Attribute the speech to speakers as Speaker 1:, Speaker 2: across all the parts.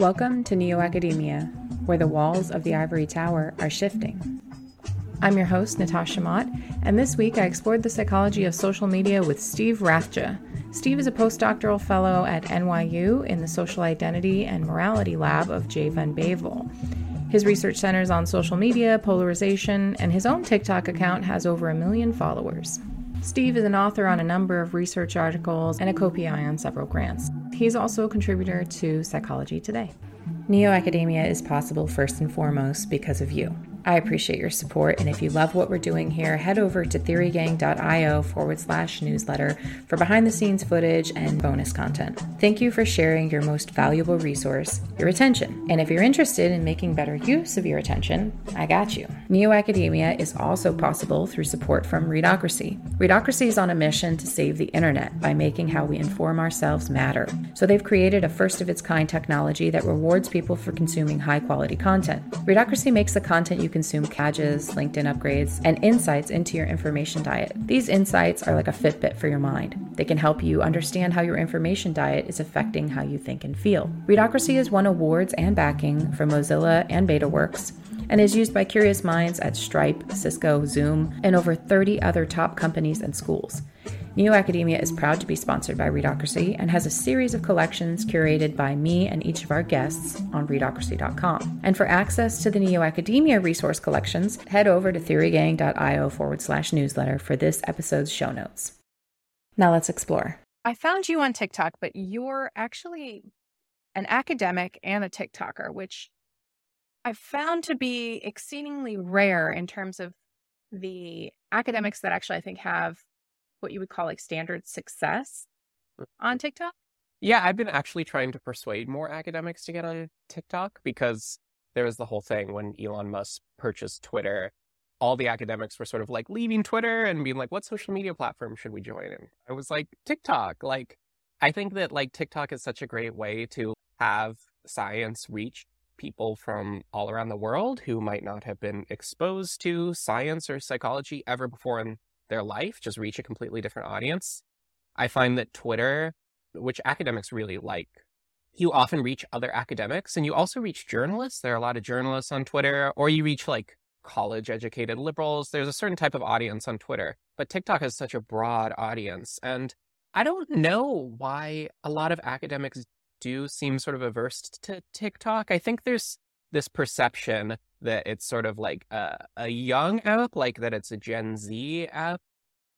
Speaker 1: Welcome to Neo Academia, where the walls of the ivory tower are shifting. I'm your host, Natasha Mott, and this week I explored the psychology of social media with Steve Rathje. Steve is a postdoctoral fellow at NYU in the Social Identity and Morality Lab of Jay Van Bavel. His research centers on social media, polarization, and his own TikTok account has over a million followers. Steve is an author on a number of research articles and a co PI on several grants. He's also a contributor to Psychology Today. Neo Academia is possible first and foremost because of you. I appreciate your support, and if you love what we're doing here, head over to theorygang.io forward slash newsletter for behind the scenes footage and bonus content. Thank you for sharing your most valuable resource, your attention. And if you're interested in making better use of your attention, I got you. Neo Academia is also possible through support from Readocracy. Readocracy is on a mission to save the internet by making how we inform ourselves matter. So they've created a first of its kind technology that rewards people for consuming high quality content. Readocracy makes the content you consume cadges, LinkedIn upgrades, and insights into your information diet. These insights are like a Fitbit for your mind. They can help you understand how your information diet is affecting how you think and feel. Readocracy has won awards and backing from Mozilla and BetaWorks and is used by curious minds at Stripe, Cisco, Zoom, and over 30 other top companies and schools. Neo Academia is proud to be sponsored by Readocracy and has a series of collections curated by me and each of our guests on readocracy.com. And for access to the Neo Academia resource collections, head over to theorygang.io forward slash newsletter for this episode's show notes. Now let's explore.
Speaker 2: I found you on TikTok, but you're actually an academic and a TikToker, which I found to be exceedingly rare in terms of the academics that actually I think have what you would call like standard success
Speaker 3: Mm.
Speaker 2: on TikTok?
Speaker 3: Yeah, I've been actually trying to persuade more academics to get on TikTok because there was the whole thing when Elon Musk purchased Twitter. All the academics were sort of like leaving Twitter and being like, what social media platform should we join? And I was like, TikTok. Like, I think that like TikTok is such a great way to have science reach people from all around the world who might not have been exposed to science or psychology ever before in their life, just reach a completely different audience. I find that Twitter, which academics really like, you often reach other academics and you also reach journalists. There are a lot of journalists on Twitter, or you reach like college educated liberals. There's a certain type of audience on Twitter, but TikTok has such a broad audience. And I don't know why a lot of academics do seem sort of averse to TikTok. I think there's this perception that it's sort of like a, a young app, like that it's a Gen Z app.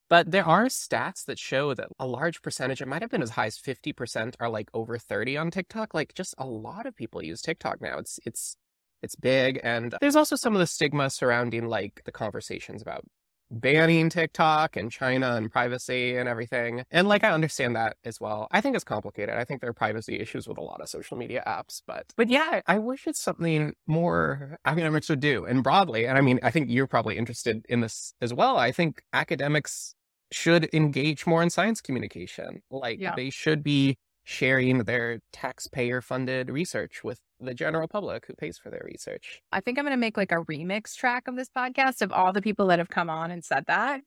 Speaker 3: But there are stats that show that a large percentage, it might have been as high as 50% are like over 30 on TikTok. Like just a lot of people use TikTok now. It's it's it's big. And there's also some of the stigma surrounding like the conversations about banning TikTok and China and privacy and everything. And like I understand that as well. I think it's complicated. I think there are privacy issues with a lot of social media apps, but but yeah, I wish it's something more academics would do and broadly. And I mean, I think you're probably interested in this as well. I think academics should engage more in science communication. Like
Speaker 2: Yeah.
Speaker 3: they should be sharing their taxpayer funded research with the general public who pays for their research.
Speaker 2: I think I'm going to make like a remix track of this podcast of all the people that have come on and said that.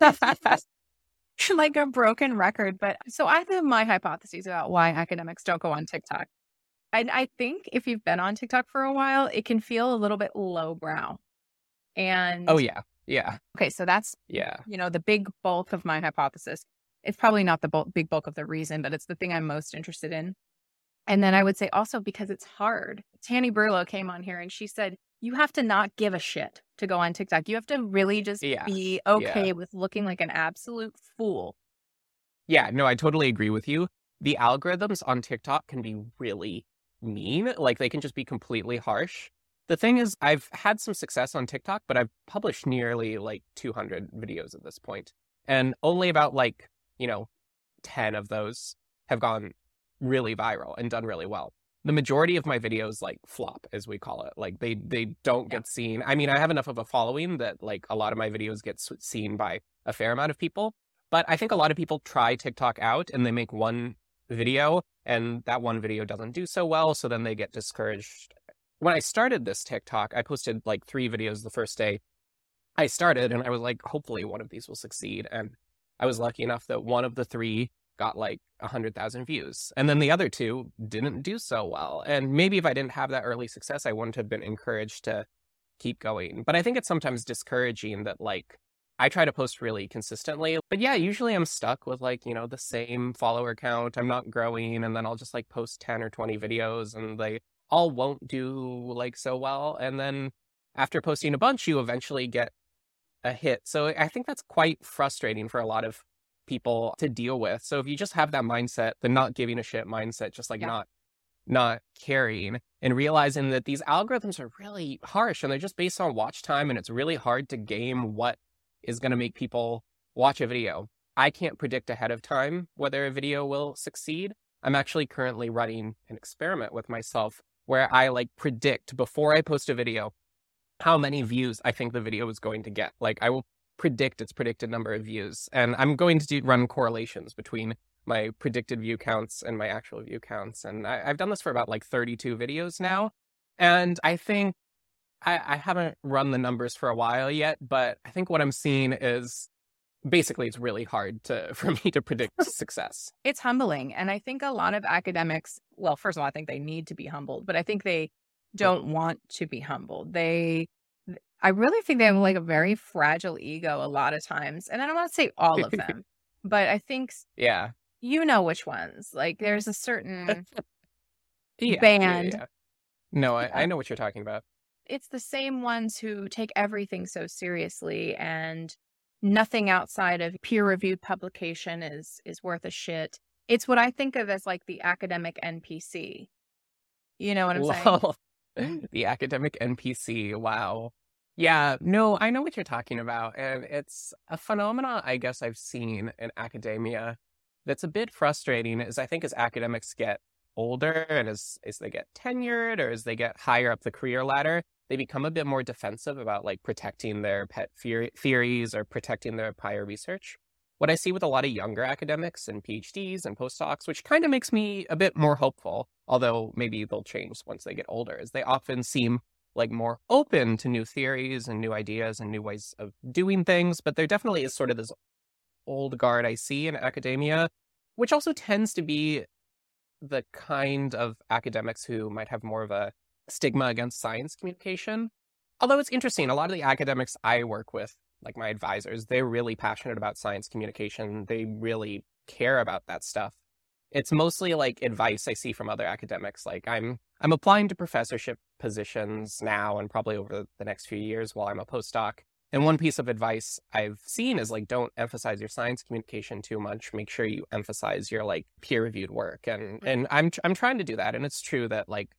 Speaker 2: like a broken record. But so I have my hypotheses about why academics don't go on TikTok. And I think if you've been on TikTok for a while, it can feel a little bit lowbrow. And
Speaker 3: Oh yeah. Yeah.
Speaker 2: okay, so that's
Speaker 3: Yeah.
Speaker 2: you know the big bulk of my hypothesis. It's probably not the bulk, big bulk of the reason, but it's the thing I'm most interested in. And then I would say also because it's hard. Tanny Burlow came on here and she said you have to not give a shit to go on TikTok. You have to really just
Speaker 3: Yeah.
Speaker 2: be okay with looking like an absolute fool.
Speaker 3: Yeah, no, I totally agree with you. The algorithms on TikTok can be really mean. Like they can just be completely harsh. The thing is, I've had some success on TikTok, but I've published nearly like 200 videos at this point, And only about like, you know, 10 of those have gone really viral and done really well. The majority of my videos like flop, as we call it. Like they they don't get seen. I mean, I have enough of a following that like a lot of my videos get seen by a fair amount of people. But I think a lot of people try TikTok out and they make one video and that one video doesn't do so well. So then they get discouraged. When I started this TikTok, I posted like three videos the first day I started and I was like, hopefully one of these will succeed. And I was lucky enough that one of the three got like 100,000 views. And then the other two didn't do so well. And maybe if I didn't have that early success, I wouldn't have been encouraged to keep going. But I think it's sometimes discouraging that like I try to post really consistently. But yeah, usually I'm stuck with like, you know, the same follower count. I'm not growing. And then I'll just like post 10 or 20 videos and they all won't do like so well. And then after posting a bunch, you eventually get a hit. So I think that's quite frustrating for a lot of people to deal with. So if you just have that mindset, the not giving a shit mindset, just like yeah. not not caring and realizing that these algorithms are really harsh and they're just based on watch time and it's really hard to game what is going to make people watch a video. I can't predict ahead of time whether a video will succeed. I'm actually currently running an experiment with myself where I like predict before I post a video how many views I think the video is going to get. Like I will predict its predicted number of views and I'm going to do, run correlations between my predicted view counts and my actual view counts. And I, have done this for about like 32 videos now. And I think I, I haven't run the numbers for a while yet, but I think what I'm seeing is basically it's really hard to for me to predict success.
Speaker 1: It's humbling. And I think a lot of academics, well, first of all, I think they need to be humbled, but I think they don't want to be humbled. They I really think they have like a very fragile ego a lot of times. And I don't want to say all of them, but I think
Speaker 3: Yeah.
Speaker 1: You know which ones. Like there's a certain yeah, band. Yeah, yeah.
Speaker 3: No, I, I know what you're talking about
Speaker 1: it's the same ones who take everything so seriously and nothing outside of peer reviewed publication is is worth a shit. It's what I think of as like the academic NPC. You know what I'm Whoa.
Speaker 3: saying? the academic NPC. Wow. Yeah, no, I know what you're talking about. And it's a phenomenon I guess I've seen in academia that's a bit frustrating is I think as academics get older and as, as they get tenured or as they get higher up the career ladder, they become a bit more defensive about like protecting their pet theories or protecting their prior research. What I see with a lot of younger academics and PhDs and postdocs, which kind of makes me a bit more hopeful, although maybe they'll change once they get older, is they often seem like more open to new theories and new ideas and new ways of doing things. But there definitely is sort of this old guard I see in academia, which also tends to be the kind of academics who might have more of a stigma against science communication. Although it's interesting, a lot of the academics I work with, like my advisors, they're really passionate about science communication. They really care about that stuff. It's mostly like advice I see from other academics. Like I'm I'm applying to professorship positions now and probably over the next few years while I'm a postdoc. And one piece of advice I've seen is like, don't emphasize your science communication too much. Make sure you emphasize your like peer reviewed work. And, mm. and I'm, I'm trying to do that. And it's true that like,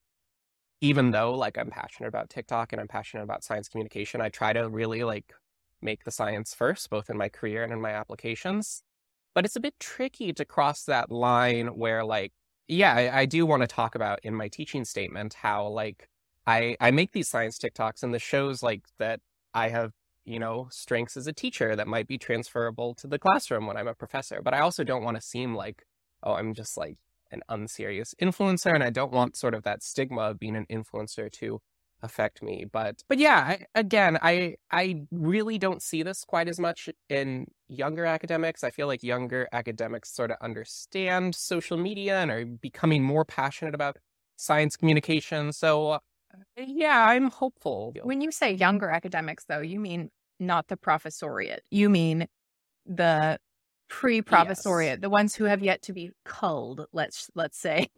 Speaker 3: even though like I'm passionate about TikTok and I'm passionate about science communication, I try to really like make the science first, both in my career and in my applications. But it's a bit tricky to cross that line where like, yeah, I, I do want to talk about in my teaching statement how like I, I make these science TikToks and the shows like that I have you know, strengths as a teacher that might be transferable to the classroom when I'm a professor. But I also don't want to seem like, oh, I'm just like an unserious influencer. And I don't want sort of that stigma of being an influencer to affect me. But but yeah, I, again, I I really don't see this quite as much in younger academics. I feel like younger academics sort of understand social media and are becoming more passionate about science communication. So yeah, I'm hopeful.
Speaker 1: When you say younger academics, though, you mean not the professoriate. You mean the pre-professoriate, yes. the ones who have yet to be culled. Let's let's say.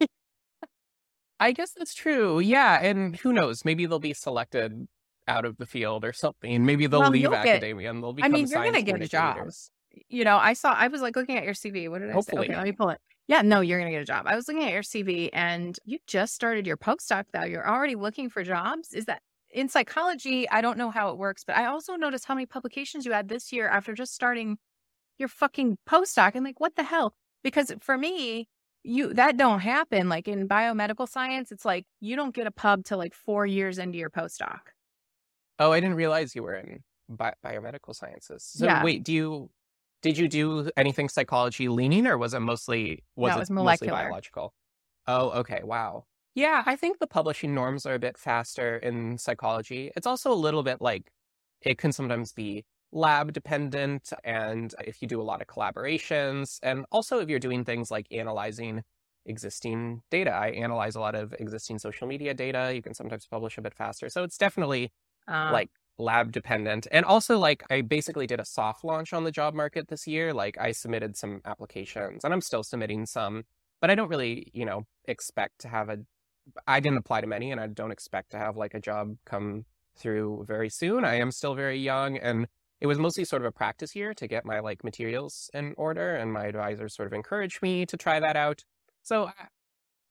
Speaker 3: I guess that's true. Yeah, and who knows? Maybe they'll be selected out of the field or something. Maybe they'll well, leave academia
Speaker 1: get,
Speaker 3: and they'll become.
Speaker 1: I mean, you're
Speaker 3: going to
Speaker 1: get a job. You know, I saw. I was like looking at your CV. What did I say? Okay, let me pull it. Yeah, no, you're going to get a job. I was looking at your CV and you just started your postdoc though. You're already looking for jobs. Is that in psychology? I don't know how it works, but I also noticed how many publications you had this year after just starting your fucking postdoc. And like, what the hell? Because for me, you that don't happen. Like in biomedical science, it's like you don't get a pub till like four years into your postdoc.
Speaker 3: Oh, I didn't realize you were in bi- biomedical sciences. So yeah. wait, do you did you do anything psychology leaning, or was it mostly was
Speaker 1: no,
Speaker 3: it,
Speaker 1: was molecular.
Speaker 3: mostly biological? Oh, okay. Wow. Yeah, I think the publishing norms are a bit faster in psychology. It's also a little bit like it can sometimes be lab dependent and if you do a lot of collaborations and also if you're doing things like analyzing existing data. I analyze a lot of existing social media data. You can sometimes publish a bit faster. So it's definitely uh, like lab dependent. And also like I basically did a soft launch on the job market this year. Like I submitted some applications and I'm still submitting some, but I don't really, you know, expect to have a I didn't apply to many and I don't expect to have like a job come through very soon. I am still very young and it was mostly sort of a practice year to get my like materials in order and my advisors sort of encouraged me to try that out. So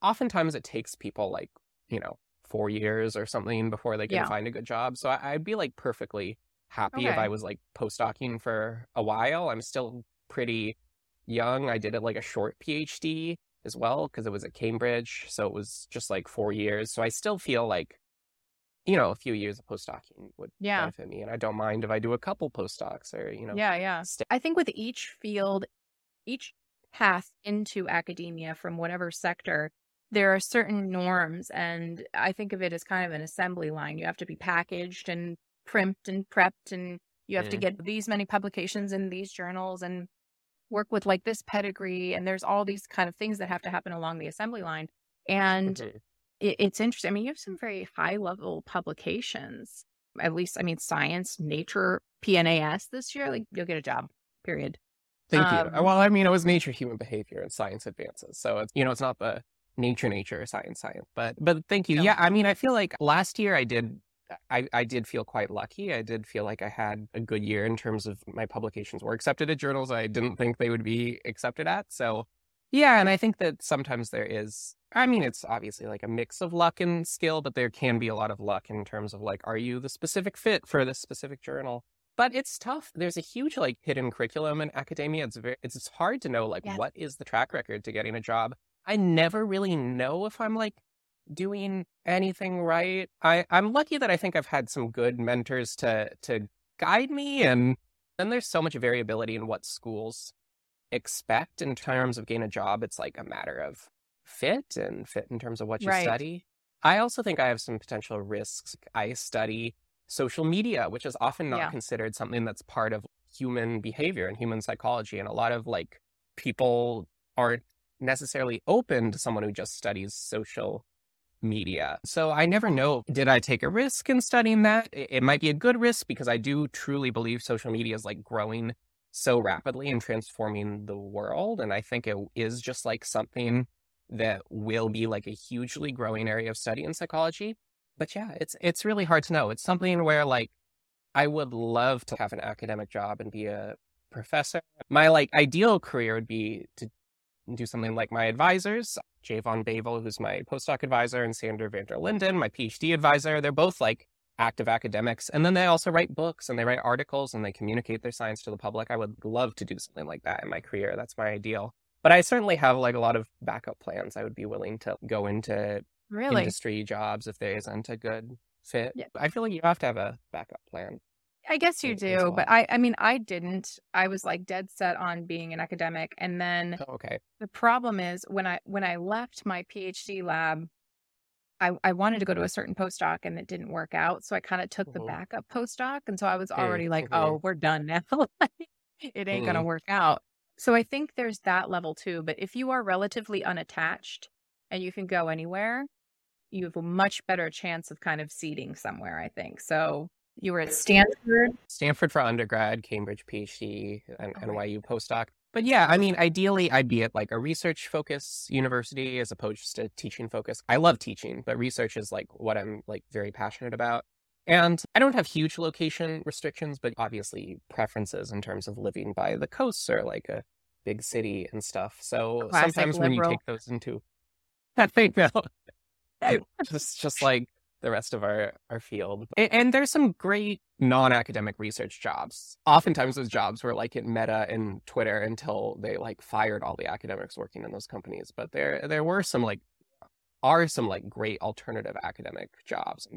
Speaker 3: oftentimes it takes people like, you know, four years or something before they can yeah. find a good job. So I, would be like perfectly happy okay. if I was like postdocing for a while. I'm still pretty young. I did it like a short PhD as well because it was at Cambridge. So it was just like four years. So I still feel like, you know, a few years of postdocing would yeah. benefit me. And I don't mind if I do a couple postdocs or, you know.
Speaker 1: Yeah, yeah. I think with each field, each path into academia from whatever sector, there are certain norms. And I think of it as kind of an assembly line. You have to be packaged and primed and prepped, and you have mm. to get these many publications in these journals and work with like this pedigree. And there's all these kind of things that have to happen along the assembly line. And mm-hmm. It, it's interesting. I mean, you have some very high level publications, at least, I mean, science, nature, PNAS this year. Like, you'll get a job, period.
Speaker 3: Thank um, you. Well, I mean, it was nature, human behavior, and science advances. So it's you know, it's not the nature, nature, science, science. But but thank you. No. Yeah, I mean, I feel like last year I did. I, I did feel quite lucky. I did feel like I had a good year in terms of my publications were accepted at journals I didn't think they would be accepted at. So, yeah, and I think that sometimes there is I mean, it's obviously like a mix of luck and skill, but there can be a lot of luck in terms of like, are you the specific fit for this specific journal? but it's tough. There's a huge like hidden curriculum in academia. It's very, it's hard to know like what is the track record to getting a job. I never really know if I'm like doing anything right. I I'm lucky that I think I've had some good mentors to to guide me and then there's so much variability in what schools expect in terms of getting a job. It's like a matter of fit and fit in terms of what you right. study. I also think I have some potential risks. I study social media, which is often not yeah. considered something that's part of human behavior and human psychology. And a lot of like people aren't necessarily open to someone who just studies social media. So I never know, did I take a risk in studying that? It might be a good risk because I do truly believe social media is like growing so rapidly and transforming the world. And I think it is just like something that will be like a hugely growing area of study in psychology but yeah, it's it's really hard to know. It's something where like I would love to have an academic job and be a professor. My like ideal career would be to do something like my advisors, Jay Van Bavel, who's my postdoc advisor, and Sander van der Linden, my PhD advisor. They're both like active academics. And then they also write books and they write articles and they communicate their science to the public. I would love to do something like that in my career. That's my ideal. But I certainly have like a lot of backup plans. I would be willing to go into
Speaker 1: really
Speaker 3: industry jobs if there isn't a good fit. Yeah. I feel like you have to have a backup plan.
Speaker 1: I guess you do, but I I mean I didn't. I was like dead set on being an academic and then
Speaker 3: oh, okay.
Speaker 1: The problem is when I when I left my PhD lab I, I wanted to go to a certain postdoc and it didn't work out. So I kind of took mm-hmm. the backup postdoc. And so I was already like, oh, we're done now. it ain't mm-hmm. going to work out. So I think there's that level too. But if you are relatively unattached and you can go anywhere, you have a much better chance of kind of seeding somewhere, I think. So you were at Stanford?
Speaker 3: Stanford for undergrad, Cambridge PhD, and. NYU postdoc. But yeah, I mean, ideally, I'd be at like a research focus university as opposed to teaching focus. I love teaching, but research is like what I'm like very passionate about. And I don't have huge location restrictions, but obviously preferences in terms of living by the coasts or like a big city and stuff. So Classic sometimes liberal. when you take those into that thing, no, just just like the rest of our our field. And, and there's some great non-academic research jobs. Oftentimes those jobs were like at Meta and Twitter until they like fired all the academics working in those companies. But there there were some like are some like great alternative academic jobs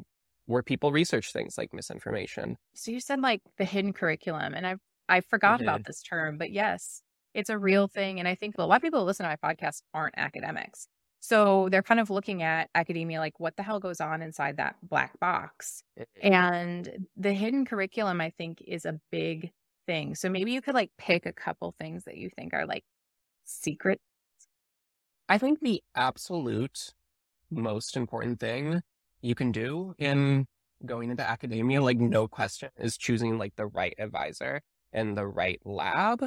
Speaker 3: where people research things like misinformation.
Speaker 1: So you said like the hidden curriculum and I I forgot about mm-hmm. this term, but yes, it's a real thing and I think a lot of people who listen to my podcast aren't academics. So they're kind of looking at academia like what the hell goes on inside that black box. Mm. And the hidden curriculum, I think, is a big thing. So maybe you could like pick a couple things that you think are like secret.
Speaker 3: I think the absolute most important thing you can do in going into academia, like no question, is choosing like the right advisor and the right lab.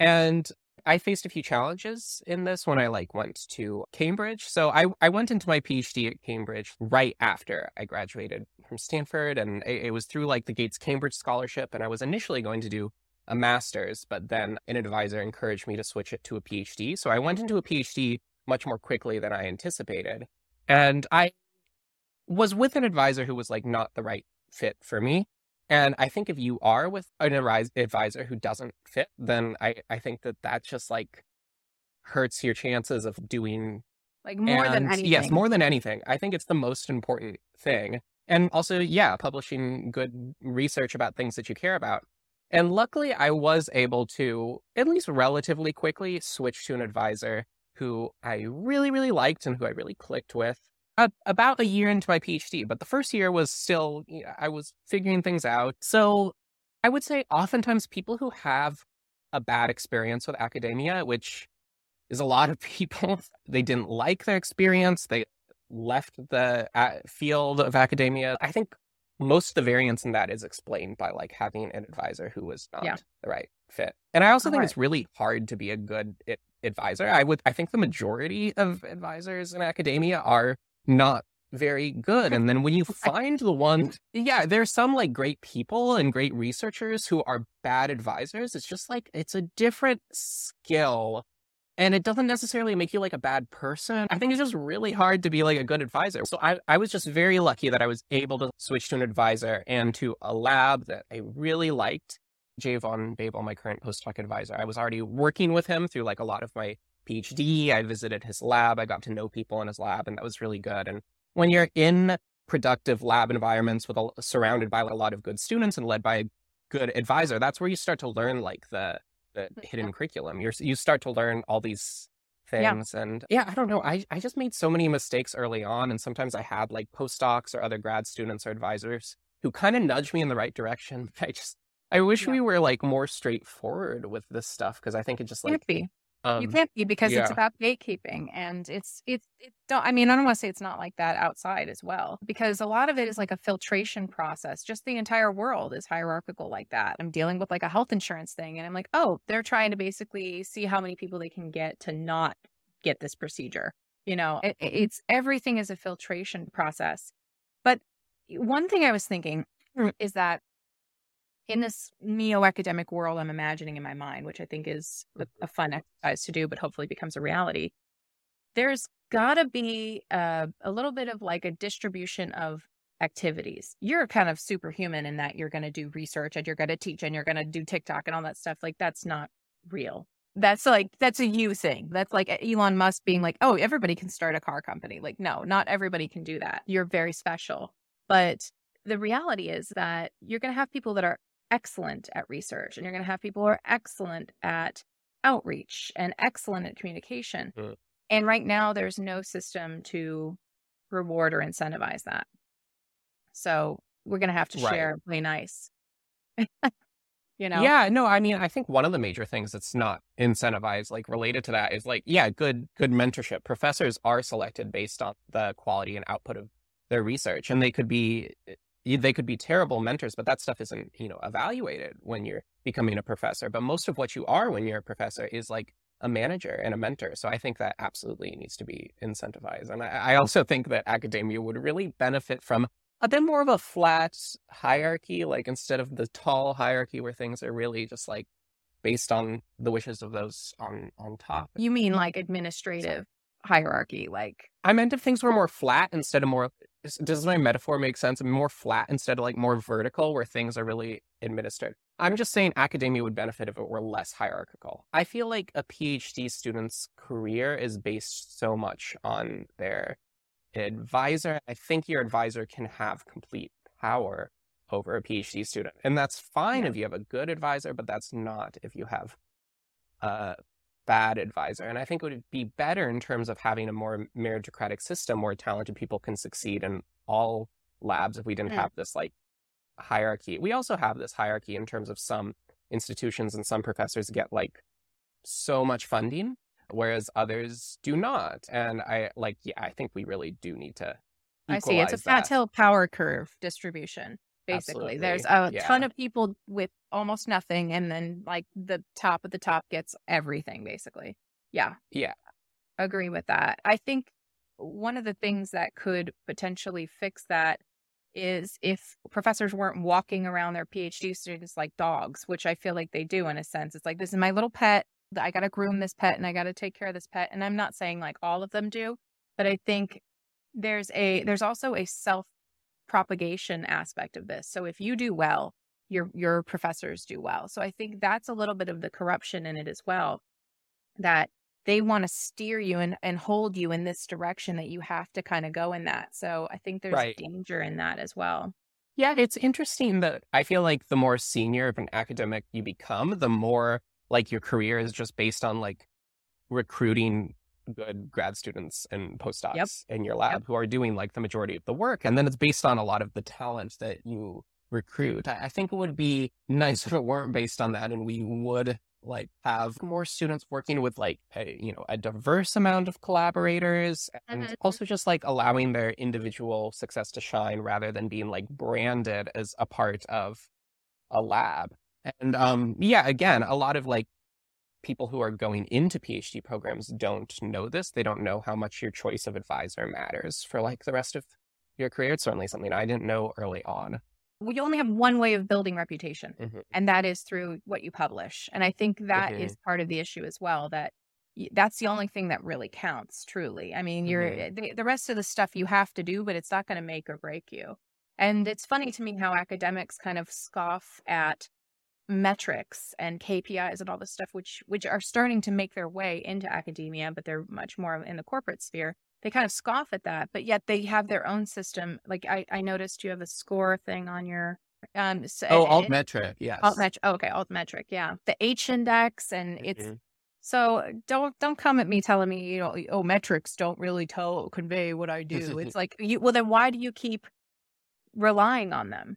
Speaker 3: And I faced a few challenges in this when I like went to Cambridge. So I, I went into my PhD at Cambridge right after I graduated from Stanford and it, it was through like the Gates Cambridge scholarship and I was initially going to do a master's, but then an advisor encouraged me to switch it to a PhD. So I went into a PhD much more quickly than I anticipated. And I was with an advisor who was like not the right fit for me. And I think if you are with an advisor who doesn't fit, then I, I think that that just like hurts your chances of doing
Speaker 1: like more and, than anything.
Speaker 3: Yes, more than anything. I think it's the most important thing. And also, yeah, publishing good research about things that you care about. And luckily, I was able to, at least relatively quickly, switch to an advisor who I really, really liked and who I really clicked with about a year into my PhD, but the first year was still, I was figuring things out. So I would say oftentimes people who have a bad experience with academia, which is a lot of people, they didn't like their experience. They left the field of academia. I think most of the variance in that is explained by like having an advisor who was not yeah. the right fit. And I also All think right. it's really hard to be a good advisor. I would I think the majority of advisors in academia are not very good. And then when you find the one, yeah, there's some like great people and great researchers who are bad advisors. It's just like, it's a different skill and it doesn't necessarily make you like a bad person. I think it's just really hard to be like a good advisor. So I, I was just very lucky that I was able to switch to an advisor and to a lab that I really liked. Jay Van Bavel, my current postdoc advisor. I was already working with him through like a lot of my PhD. I visited his lab. I got to know people in his lab, and that was really good. And when you're in productive lab environments with a, surrounded by a lot of good students and led by a good advisor, that's where you start to learn like the the hidden curriculum. You you start to learn all these things, yeah. and yeah, I don't know. I I just made so many mistakes early on, and sometimes I had like postdocs or other grad students or advisors who kind of nudged me in the right direction. I just I wish yeah. we were like more straightforward with this stuff because I think it just like
Speaker 1: um, you can't be because yeah. it's about gatekeeping and it's it's it don't I mean I don't want to say it's not like that outside as well because a lot of it is like a filtration process. Just the entire world is hierarchical like that. I'm dealing with like a health insurance thing and I'm like, "Oh, they're trying to basically see how many people they can get to not get this procedure." You know, it, it's everything is a filtration process. But one thing I was thinking is that in this neo academic world I'm imagining in my mind, which I think is a, mm-hmm. a fun exercise to do, but hopefully becomes a reality, there's got to be a, a little bit of like a distribution of activities. You're kind of superhuman in that you're going to do research and you're going to teach and you're going to do TikTok and all that stuff. Like, that's not real. That's like, that's a you thing. That's like Elon Musk being like, oh, everybody can start a car company. Like, no, not everybody can do that. You're very special. But the reality is that you're going to have people that are excellent at research and you're going to have people who are excellent at outreach and excellent at communication. Mm. And right now, there's no system to reward or incentivize that. So we're going to have to right. share play nice. you know?
Speaker 3: Yeah, no, I mean, I think one of the major things that's not incentivized, like related to that, is like, yeah, good, good mentorship. Professors are selected based on the quality and output of their research, and they could be eh, they could be terrible mentors, but that stuff isn't, you know, evaluated when you're becoming a professor. But most of what you are when you're a professor is like a manager and a mentor. So I think that absolutely needs to be incentivized. And I, I also think that academia would really benefit from a bit more of a flat hierarchy, like instead of the tall hierarchy where things are really just like based on the wishes of those on on top.
Speaker 1: You mean like administrative hierarchy, like
Speaker 3: I meant if things were more flat instead of more does my metaphor make sense? More flat instead of like more vertical where things are really administered. I'm just saying academia would benefit if it were less hierarchical. I feel like a PhD student's career is based so much on their advisor. I think your advisor can have complete power over a PhD student. And that's fine yeah. if you have a good advisor, but that's not if you have a bad advisor. And I think it would be better in terms of having a more meritocratic system where talented people can succeed in all labs if we didn't mm. have this like hierarchy. We also have this hierarchy in terms of some institutions and some professors get like so much funding, whereas others do not. And I like, yeah, I think we really do need to.
Speaker 1: I see. It's a fat tail power curve distribution. Basically, Absolutely. there's a yeah. ton of people with almost nothing, and then like the top of the top gets everything. Basically, yeah,
Speaker 3: yeah,
Speaker 1: agree with that. I think one of the things that could potentially fix that is if professors weren't walking around their PhD students like dogs, which I feel like they do in a sense. It's like, this is my little pet. I got to groom this pet and I got to take care of this pet. And I'm not saying like all of them do, but I think there's a, there's also a self propagation aspect of this. So if you do well, your, your professors do well. So I think that's a little bit of the corruption in it as well, that they want to steer you and, and hold you in this direction that you have to kind of go in that. So I think there's right. danger in that as well.
Speaker 3: Yeah, it's interesting that I feel like the more senior of an academic you become, the more like your career is just based on like recruiting good grad students and postdocs yep. in your lab yep. who are doing like the majority of the work. And then it's based on a lot of the talent that you recruit. I, I think it would be nice if it weren't based on that and we would like have more students working with like a, you know a diverse amount of collaborators and mm-hmm. also just like allowing their individual success to shine rather than being like branded as a part of a lab and um yeah again a lot of like people who are going into phd programs don't know this they don't know how much your choice of advisor matters for like the rest of your career it's certainly something i didn't know early on
Speaker 1: we only have one way of building reputation, mm-hmm. and that is through what you publish. And I think that mm-hmm. is part of the issue as well. That that's the only thing that really counts, truly. I mean, you're mm-hmm. the, the rest of the stuff you have to do, but it's not going to make or break you. And it's funny to me how academics kind of scoff at metrics and KPIs and all this stuff, which which are starting to make their way into academia, but they're much more in the corporate sphere. They kind of scoff at that, but yet they have their own system. Like I, I noticed you have a score thing on your um
Speaker 3: so oh altmetric yes.
Speaker 1: altmetric oh, okay altmetric yeah. The h index and mm-hmm. it's so don't don't come at me telling me you know oh metrics don't really tell convey what i do. It's like you well then why do you keep relying on them?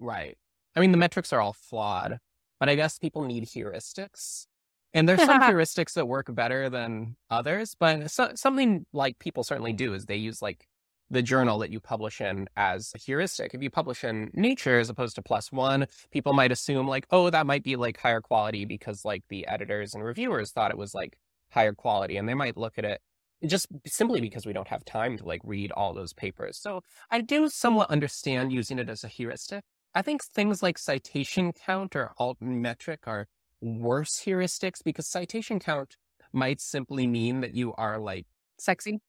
Speaker 3: Right i mean the metrics are all flawed but i guess people need heuristics and there's some heuristics that work better than others, but so, something like people certainly do is they use like the journal that you publish in as a heuristic. If you publish in Nature as opposed to One, people might assume like, oh, that might be like higher quality because like the editors and reviewers thought it was like higher quality, and they might look at it just simply because we don't have time to like read all those papers. So I do somewhat understand using it as a heuristic. I think things like citation count or altmetric are worse heuristics because citation count might simply mean that you are like
Speaker 1: sexy.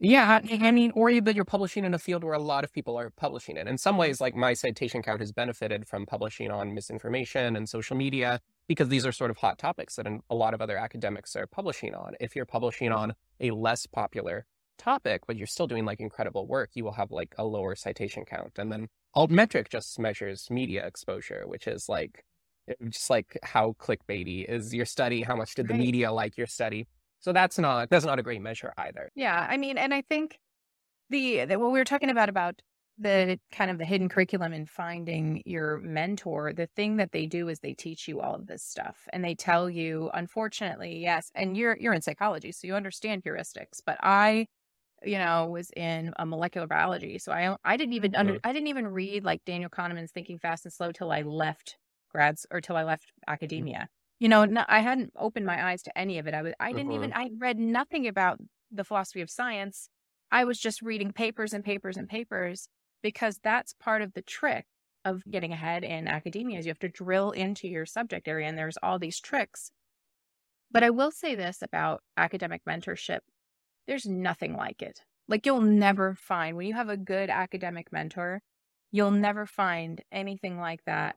Speaker 3: Yeah, I mean, or that you're publishing in a field where a lot of people are publishing it. In some ways, like my citation count has benefited from publishing on misinformation and social media because these are sort of hot topics that a lot of other academics are publishing on. If you're publishing on a less popular topic, but you're still doing like incredible work, you will have like a lower citation count. And then altmetric just measures media exposure, which is like just like how clickbaity is your study how much did the right. media like your study so that's not that's not a great measure either
Speaker 1: yeah i mean and i think the, the what we were talking about about the kind of the hidden curriculum and finding your mentor the thing that they do is they teach you all of this stuff and they tell you unfortunately yes and you're you're in psychology so you understand heuristics but i you know was in a molecular biology so i i didn't even under mm-hmm. i didn't even read like daniel kahneman's thinking fast and slow till i left grads or till I left mm. academia. You know, no, I hadn't opened my eyes to any of it. I was, I didn't uh-huh. even, I read nothing about the philosophy of science. I was just reading papers and papers and papers because that's part of the trick of getting ahead in academia is you have to drill into your subject area and there's all these tricks. But I will say this about academic mentorship. There's nothing like it. Like you'll never find when you have a good academic mentor, you'll never find anything like that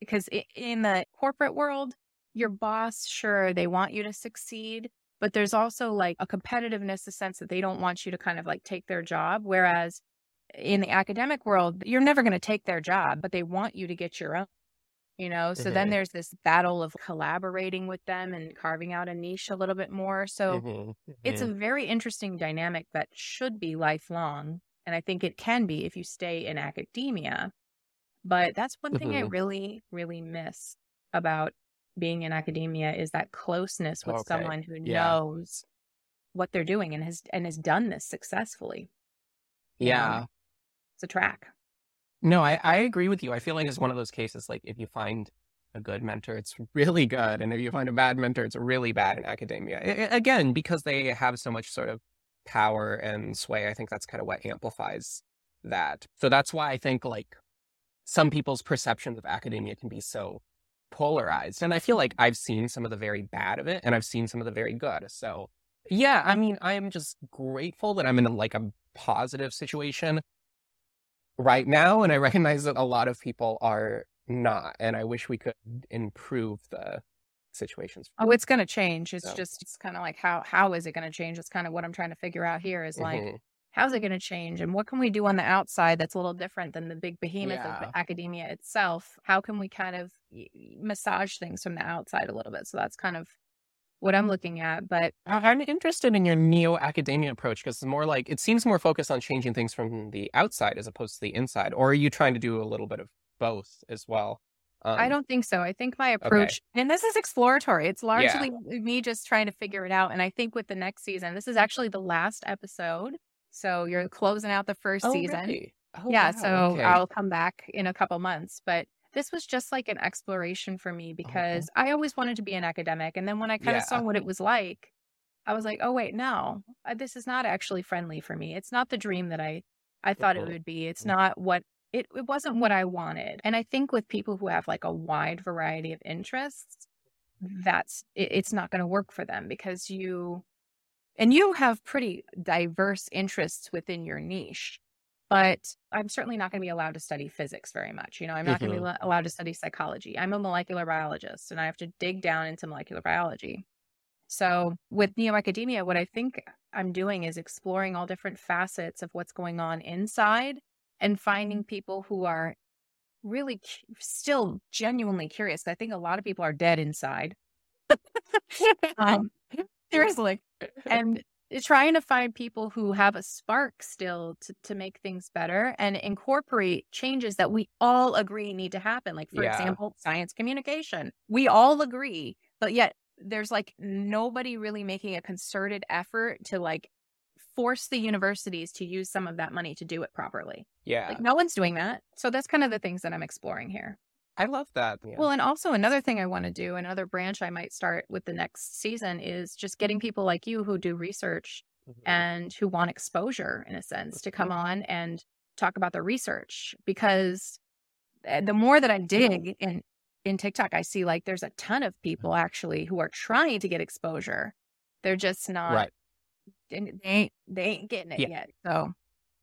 Speaker 1: because in the corporate world, your boss, sure, they want you to succeed, but there's also like a competitiveness, a sense that they don't want you to kind of like take their job. Whereas in the academic world, you're never going to take their job, but they want you to get your own. You know, so mm-hmm. then there's this battle of collaborating with them and carving out a niche a little bit more. So mm-hmm. Mm-hmm. it's a very interesting dynamic that should be lifelong. And I think it can be if you stay in academia. But that's one thing I mm-hmm. really, really miss about being in academia is that closeness with
Speaker 3: Okay.
Speaker 1: someone who
Speaker 3: Yeah.
Speaker 1: knows what they're doing and has and has done this successfully. you know?
Speaker 3: Yeah.
Speaker 1: It's a track.
Speaker 3: No, I, I agree with you. I feel like it's one of those cases like if you find a good mentor, it's really good. And if you find a bad mentor, it's really bad in academia. I- again, because they have so much sort of power and sway, I think that's kind of what amplifies that. So that's why I think like some people's perceptions of academia can be so polarized. And I feel like I've seen some of the very bad of it and I've seen some of the very good. So yeah, I mean, I am just grateful that I'm in like a positive situation right now. And I recognize that a lot of people are not. And I wish we could improve the situations.
Speaker 1: Oh, it's going to change. It's
Speaker 3: So-
Speaker 1: just it's kind of like how how is it going to change? It's kind of what I'm trying to figure out here is like
Speaker 3: Mhm.
Speaker 1: how's it going to change and what can we do on the outside that's a little different than the big behemoth
Speaker 3: Yeah.
Speaker 1: of academia itself? How can we kind of massage things from the outside a little bit? So that's kind of what I'm looking at, but
Speaker 3: I'm interested in your neo academia approach because it's more like it seems more focused on changing things from the outside as opposed to the inside. Or are you trying to do a little bit of both as well? Um,
Speaker 1: I don't think so. I think my approach, and this is exploratory. It's largely me just trying to figure it out. And I think with the next season, this is actually the last episode. So you're closing out the first
Speaker 3: Oh,
Speaker 1: season.
Speaker 3: really? Oh,
Speaker 1: yeah.
Speaker 3: wow,
Speaker 1: So
Speaker 3: okay.
Speaker 1: I'll come back in a couple months. But this was just like an exploration for me because I always wanted to be an academic. And then when I kind of
Speaker 3: Yeah.
Speaker 1: saw what it was like, I was like, oh, wait, no, uh, this is not actually friendly for me. It's not the dream that I, I thought it
Speaker 3: Mhm.
Speaker 1: would be. It's not what it, it wasn't what I wanted. And I think with people who have like a wide variety of interests, that's it, it's not going to work for them because you and you have pretty diverse interests within your niche. But I'm certainly not going to be allowed to study physics very much. You know, I'm not going to be lo- allowed to study psychology. I'm a molecular biologist and I have to dig down into molecular biology. So with neo academia, what I think I'm doing is exploring all different facets of what's going on inside and finding people who are really cu- still genuinely curious. I think a lot of people are dead inside. um, seriously. And trying to find people who have a spark still to, to make things better and incorporate changes that we all agree need to happen. Like, for
Speaker 3: Yeah.
Speaker 1: example, science communication. We all agree, but yet there's like nobody really making a concerted effort to like force the universities to use some of that money to do it properly.
Speaker 3: yeah,
Speaker 1: Like, no one's doing that. So that's kind of the things that I'm exploring here.
Speaker 3: I love that. Yeah.
Speaker 1: Well, and also another thing I want to do, another branch I might start with the next season is just getting people like you who do research
Speaker 3: Mhm.
Speaker 1: and who want exposure in a sense to come on and talk about their research because uh, the more that I dig in in TikTok, I see like there's a ton of people actually who are trying to get exposure. They're just not
Speaker 3: right.
Speaker 1: they ain't they ain't getting it
Speaker 3: Yeah.
Speaker 1: yet. So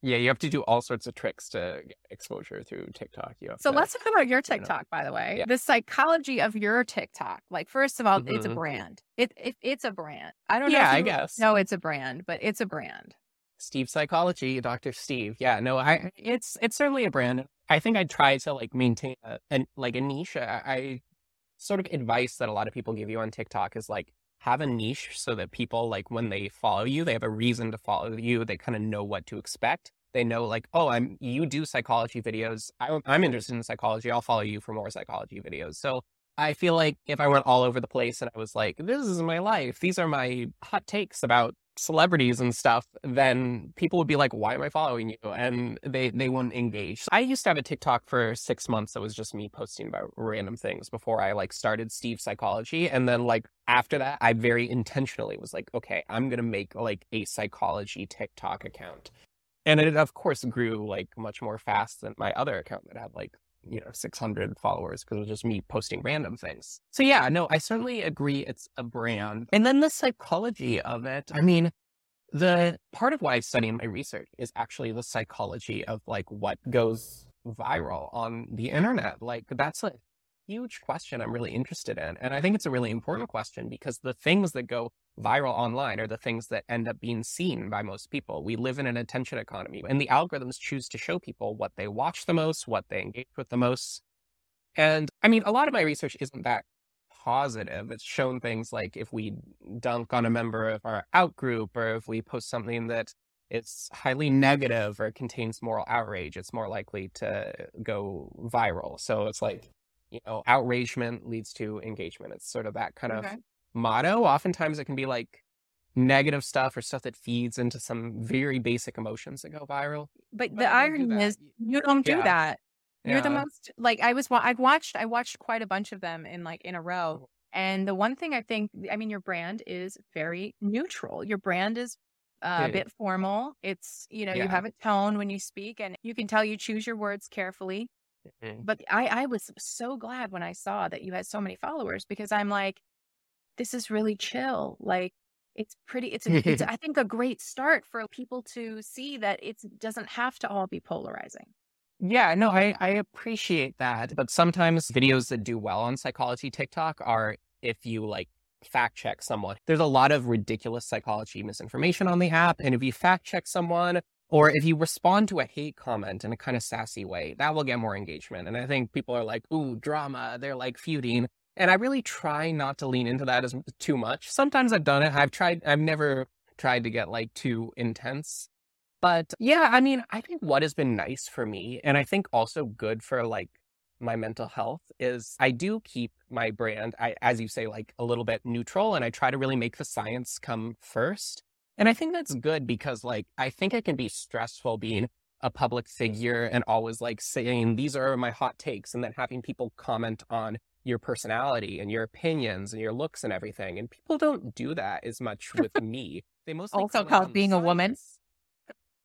Speaker 3: Yeah, you have to do all sorts of tricks to get exposure through TikTok. You
Speaker 1: So
Speaker 3: to-
Speaker 1: let's talk about your
Speaker 3: you know.
Speaker 1: TikTok, by the way.
Speaker 3: Yeah.
Speaker 1: The psychology of your TikTok. Like, first of all, it's a
Speaker 3: Mhm.
Speaker 1: brand. It, it it's a brand. I don't know.
Speaker 3: Yeah, I guess.
Speaker 1: No, it's a brand, but it's a brand.
Speaker 3: Steve Psychology, Dr. Steve. Yeah, no, I it's it's certainly a brand. I think I try to like maintain a, an like a niche. I, I sort of advice that a lot of people give you on TikTok is like have a niche so that people like when they follow you, they have a reason to follow you. They kind of know what to expect. They know like, oh, I'm you do psychology videos. I, I'm interested in psychology. I'll follow you for more psychology videos. So I feel like if I went all over the place and I was like, this is my life, these are my hot takes about celebrities and stuff, then people would be like, why am I following you? And they, they wouldn't engage. I used to have a TikTok for six months that was just me posting about random things before I like started Steve Psychology. And then like after that, I very intentionally was like, okay, I'm to make like a psychology TikTok account. And it of course grew like much more fast than my other account that had like you know 600 followers because it was just me posting random things. So yeah no i certainly agree it's a brand. And then the psychology of it i mean the part of why i study in my research is actually the psychology of like what goes viral on the internet. Like that's a huge question i'm really interested in and i think it's a really mm-hmm. important question because the things that go viral online are the things that end up being seen by most people. We live in an attention economy, and the algorithms choose to show people what they watch the most, what they engage with the most. And I mean, a lot of my research isn't that positive. It's shown things like if we dunk on a member of our out group, or if we post something that is highly negative or contains moral outrage, it's more likely to go viral. So it's like, you know, outragement leads to engagement. It's sort of that kind
Speaker 1: Okay.
Speaker 3: of motto. Oftentimes it can be like negative stuff or stuff that feeds into some very basic emotions that go viral.
Speaker 1: But
Speaker 3: But
Speaker 1: the
Speaker 3: I don't do
Speaker 1: irony is you don't do
Speaker 3: Yeah.
Speaker 1: that. You're the most like I was. I've watched. I watched quite a bunch of them in like in a row.
Speaker 3: Oh.
Speaker 1: And the one thing I think, I mean, your brand is very neutral. Your brand is uh, a bit formal. It's you know you have a tone when you speak, and you can tell you choose your words carefully.
Speaker 3: Mhm.
Speaker 1: But I I was so glad when I saw that you had so many followers because I'm like, this is really chill. Like it's pretty. It's a, it's I think a great start for people to see that it doesn't have to all be polarizing.
Speaker 3: Yeah, no, I, I appreciate that. But sometimes videos that do well on psychology TikTok are if you like fact check someone. There's a lot of ridiculous psychology misinformation on the app. And if you fact check someone or if you respond to a hate comment in a kind of sassy way, that will get more engagement. And I think people are like, ooh, drama. They're like feuding. And I really try not to lean into that as too much. Sometimes I've done it. I've tried, I've never tried to get like too intense. But yeah, I mean, I think what has been nice for me, and I think also good for like my mental health, is I do keep my brand, I, as you say, like a little bit neutral, and I try to really make the science come first. And I think that's good because, like, I think it can be stressful being a public figure and always like saying, these are my hot takes, and then having people comment on your personality and your opinions and your looks and everything. And people don't do that as much with me. They mostly
Speaker 1: Also called being a woman.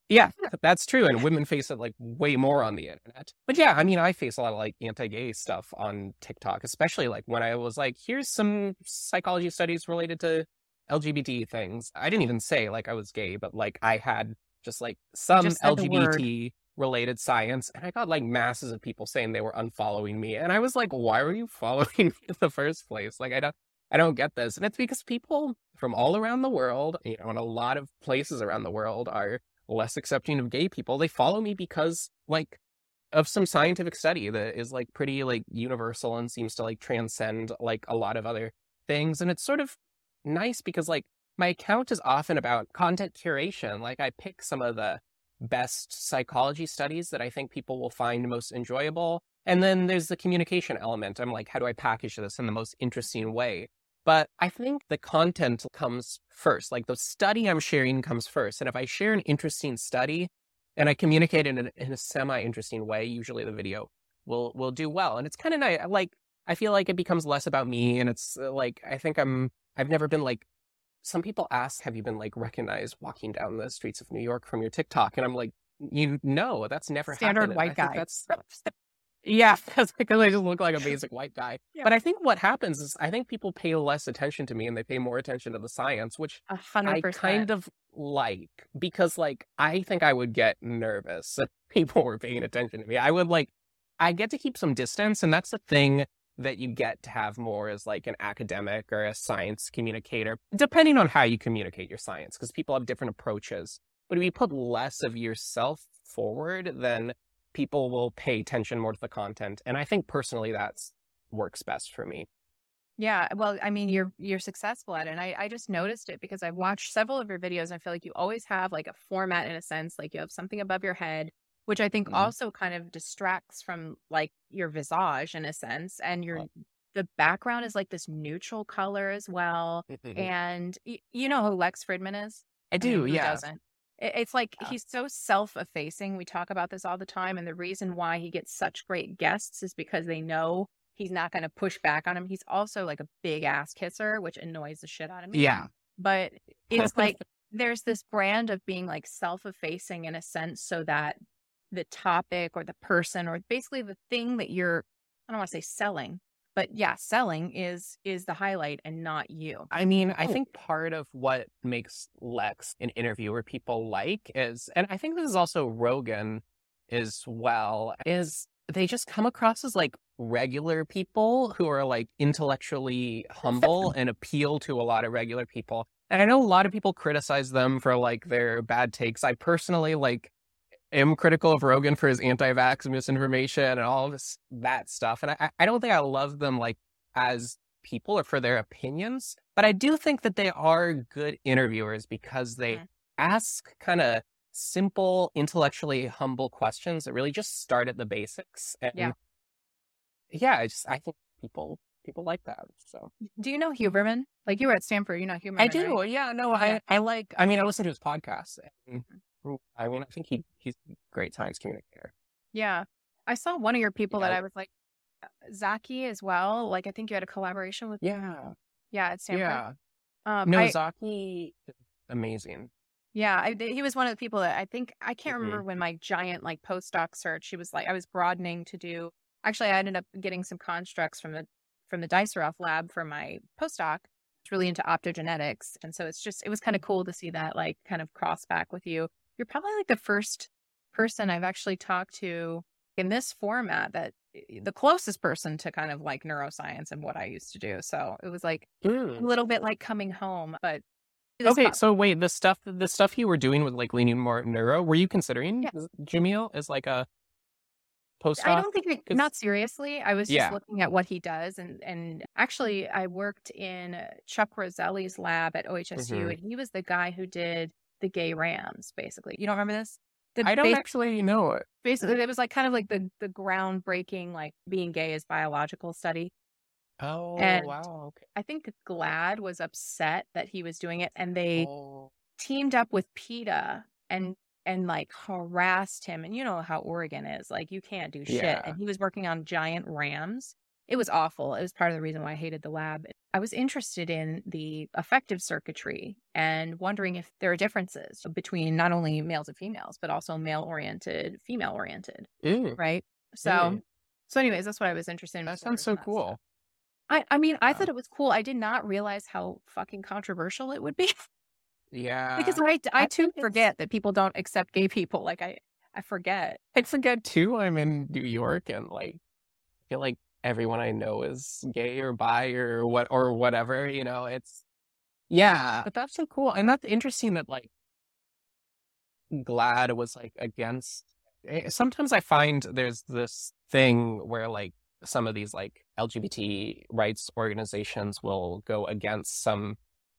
Speaker 3: Yeah, that's true. And women face it like way more on the internet. But yeah, I mean, I face a lot of like anti gay stuff on TikTok, especially like when I was like, here's some psychology studies related to LGBT things. I didn't even say like I was gay, but like I had just like some
Speaker 1: just said the word.
Speaker 3: LGBT related science. And I got like masses of people saying they were unfollowing me. And I was like, why were you following me in the first place? Like, I don't. I don't get this. And it's because people from all around the world, you know, and a lot of places around the world are less accepting of gay people. They follow me because like of some scientific study that is like pretty like universal and seems to like transcend like a lot of other things. And it's sort of nice because like my account is often about content curation. Like I pick some of the best psychology studies that I think people will find most enjoyable. And then there's the communication element. I'm like, how do I package this in the most interesting way? But I think the content comes first. Like the study I'm sharing comes first. And if I share an interesting study and I communicate in a, in a semi-interesting way, usually the video will will do well. And it's kind of nice. Like I feel like it becomes less about me, and it's uh, like I think I'm. I've never been like. Some people ask, "Have you been like recognized walking down the streets of New York from your TikTok?" And I'm like, "You know, that's never
Speaker 1: Standard
Speaker 3: happened."
Speaker 1: White guy.
Speaker 3: That's yeah, because I just look like a basic white guy.
Speaker 1: Yeah.
Speaker 3: But I think what happens is I think people pay less attention to me and they pay more attention to the science, which
Speaker 1: A
Speaker 3: I
Speaker 1: hundred percent.
Speaker 3: kind of like because like I think I would get nervous if people were paying attention to me. I would like I get to keep some distance and that's the thing that you get to have more as like an academic or a science communicator, depending on how you communicate your science, because people have different approaches. But if you put less of yourself forward, then people will pay attention more to the content. And I think personally that's works best for me.
Speaker 1: Yeah, well, I mean, you're you're successful at it. And I, I just noticed it because I've watched several of your videos. And I feel like you always have like a format in a sense, like you have something above your head, which I think
Speaker 3: Mhm.
Speaker 1: also kind of distracts from like your visage in a sense. And your
Speaker 3: Oh.
Speaker 1: the background is like this neutral color as well. And y- you know who Lex Fridman is?
Speaker 3: I
Speaker 1: I mean,
Speaker 3: do, yeah.
Speaker 1: doesn't? It- It's like
Speaker 3: Yeah.
Speaker 1: he's so self-effacing. We talk about this all the time, and the reason why he gets such great guests is because they know he's not going to push back on him. He's also like a big ass kisser, which annoys the shit out of me.
Speaker 3: Yeah.
Speaker 1: But it's like there's this brand of being like self-effacing in a sense, so that the topic or the person or basically the thing that you're I don't want to say selling, but yeah, selling is is the highlight and not you.
Speaker 3: I mean, I
Speaker 1: Oh.
Speaker 3: think part of what makes Lex an interviewer people like is, and I think this is also Rogan as well, is they just come across as like regular people who are like intellectually humble and appeal to a lot of regular people. And I know a lot of people criticize them for like their bad takes. I personally like am critical of Rogan for his anti-vax misinformation and all of this that stuff. And I, I don't think I love them like as people or for their opinions, but I do think that they are good interviewers because they
Speaker 1: Mhm.
Speaker 3: ask kind of simple, intellectually humble questions that really just start at the basics. And
Speaker 1: Yeah.
Speaker 3: yeah, I just I think people people like that. So
Speaker 1: Do you know Huberman? Like you were at Stanford, you know Huberman.
Speaker 3: I do.
Speaker 1: right?
Speaker 3: Yeah, no, I I like. I mean, I listen to his podcast. And, I mean, I think he he's a great science communicator.
Speaker 1: Yeah. I saw one of your people that I was like, Zaki as well. Like I think you had a collaboration with,
Speaker 3: Yeah,
Speaker 1: yeah, at Stanford.
Speaker 3: yeah.
Speaker 1: Um,
Speaker 3: No,
Speaker 1: I-
Speaker 3: Zaki, amazing.
Speaker 1: Yeah, I, he was one of the people that I think I can't
Speaker 3: Mhm.
Speaker 1: remember when my giant like postdoc search. He was like I was broadening to do. Actually, I ended up getting some constructs from the from the Deisseroth lab for my postdoc. It's really into optogenetics, and so it's just it was kind of cool to see that like kind of cross back with you. You're probably like the first person I've actually talked to in this format that eh, the closest person to kind of like neuroscience and what I used to do. So it was like a little bit like coming home, but
Speaker 3: Okay,
Speaker 1: po-
Speaker 3: so wait, the stuff the stuff you were doing with like leaning more neuro, were you considering
Speaker 1: Yeah.
Speaker 3: Jamil as like a postdoc?
Speaker 1: I don't think
Speaker 3: 'Cause-
Speaker 1: not seriously. I was just
Speaker 3: Yeah.
Speaker 1: looking at what he does, and and actually, I worked in Chuck Roselli's lab at OHSU,
Speaker 3: Mhm.
Speaker 1: and he was the guy who did the gay rams. Basically, you don't remember this? The
Speaker 3: I don't
Speaker 1: bas-
Speaker 3: actually know it.
Speaker 1: basically it was like kind of like the the groundbreaking like being gay is biological study.
Speaker 3: Oh
Speaker 1: And-
Speaker 3: wow, okay.
Speaker 1: I think GLAAD was upset that he was doing it, and they
Speaker 3: Oh,
Speaker 1: teamed up with PETA and and like harassed him. And you know how Oregon is. Like you can't do shit.
Speaker 3: Yeah.
Speaker 1: And he was working on giant rams. It was awful. It was part of the reason why I hated the lab. I was interested in the affective circuitry and wondering if there are differences between not only males and females, but also male oriented, female oriented, right? So so anyways, that's what I was interested in.
Speaker 3: that sounds so
Speaker 1: that
Speaker 3: cool.
Speaker 1: stuff. I, I mean, I thought it was cool. I did not realize how fucking controversial it would be.
Speaker 3: Yeah,
Speaker 1: because I, I
Speaker 3: I
Speaker 1: too
Speaker 3: it's-
Speaker 1: forget that people don't accept gay people. Like I, I forget.
Speaker 3: I forget too. I'm in New York, and like, I feel like everyone I know is gay or bi or what or whatever. You know, it's yeah. But that's so cool, and that's interesting that like GLAAD was like against. eh, Sometimes I find there's this thing where like some of these like LGBT rights organizations will go against some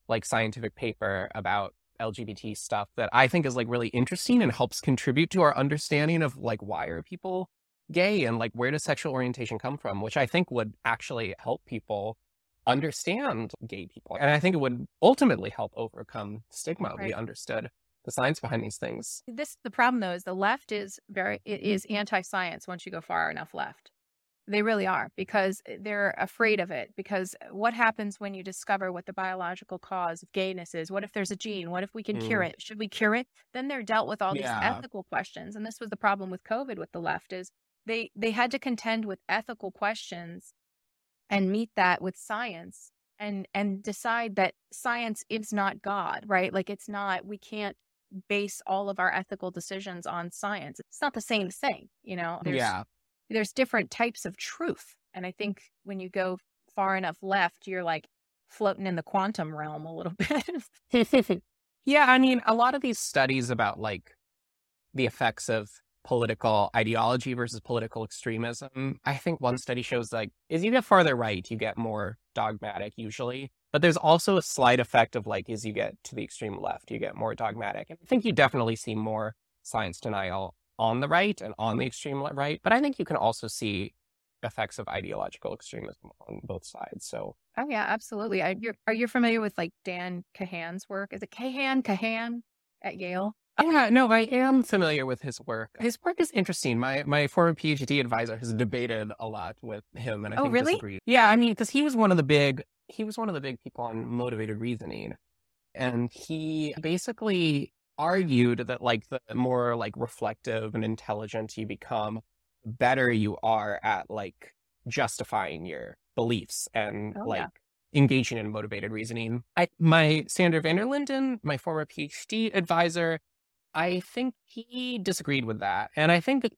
Speaker 3: like scientific paper about LGBT stuff that I think is like really interesting and helps contribute to our understanding of like why are people gay and like where does sexual orientation come from, which I think would actually help people understand gay people. And I think it would ultimately help overcome stigma. if We understood the science behind these things.
Speaker 1: This the problem though is the left is very it is anti-science once you go far enough left. They really are because eh, they're afraid of it. Because what happens when you discover what the biological cause of gayness is? What if there's a gene? What if we can cure it? Should we cure it? Then they're dealt with all these ethical questions. And this was the problem with COVID with the left is they they had to contend with ethical questions and meet that with science and and decide that science is not God, right? Like it's not we can't base all of our ethical decisions on science. It's not the same thing, you know. There's,
Speaker 3: yeah.
Speaker 1: there's different types of truth, and I think when you go far enough left, you're like floating in the quantum realm a little bit.
Speaker 3: yeah, I mean, a lot of these studies about like the effects of political ideology versus political extremism, I think one study shows like as you get farther right, you get more dogmatic usually. But there's also a slight effect of like as you get to the extreme left, you get more dogmatic. And I think you definitely see more science denial on the right and on the extreme right. But I think you can also see effects of ideological extremism on both sides. So
Speaker 1: oh yeah, absolutely. I, are you familiar with like Dan Kahan's work? Is it Kahan Kahan at Yale?
Speaker 3: Yeah, no, I am familiar with his work. His work is interesting. My my former PhD advisor has debated a lot with him, and I
Speaker 1: Oh,
Speaker 3: think
Speaker 1: really?
Speaker 3: disagreed. Yeah, I mean, because he was one of the big he was one of the big people on motivated reasoning, and he basically argued that like the more like reflective and intelligent you become, the better you are at like justifying your beliefs and
Speaker 1: Oh,
Speaker 3: like
Speaker 1: yeah.
Speaker 3: engaging in motivated reasoning. I my Sander van der Linden, my former PhD advisor, I think he disagreed with that. And I think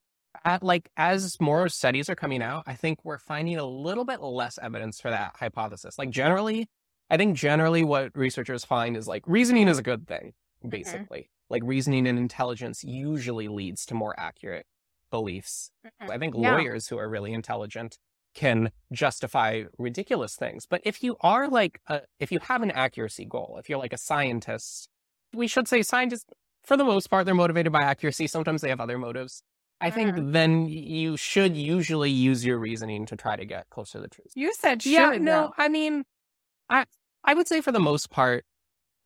Speaker 3: at like as more studies are coming out, I think we're finding a little bit less evidence for that hypothesis. Like generally, I think generally what researchers find is like reasoning is a good thing, mm-hmm. basically. Like reasoning and intelligence usually leads to more accurate beliefs. I think
Speaker 1: Yeah.
Speaker 3: lawyers who are really intelligent can justify ridiculous things. But if you are like, a, if you have an accuracy goal, if you're like a scientist, we should say scientists, for the most part, they're motivated by accuracy. Sometimes they have other motives. I think
Speaker 1: Mm.
Speaker 3: then you should usually use your reasoning to try to get closer to the truth.
Speaker 1: You said should.
Speaker 3: yeah, no. I mean, I I would say for the most part,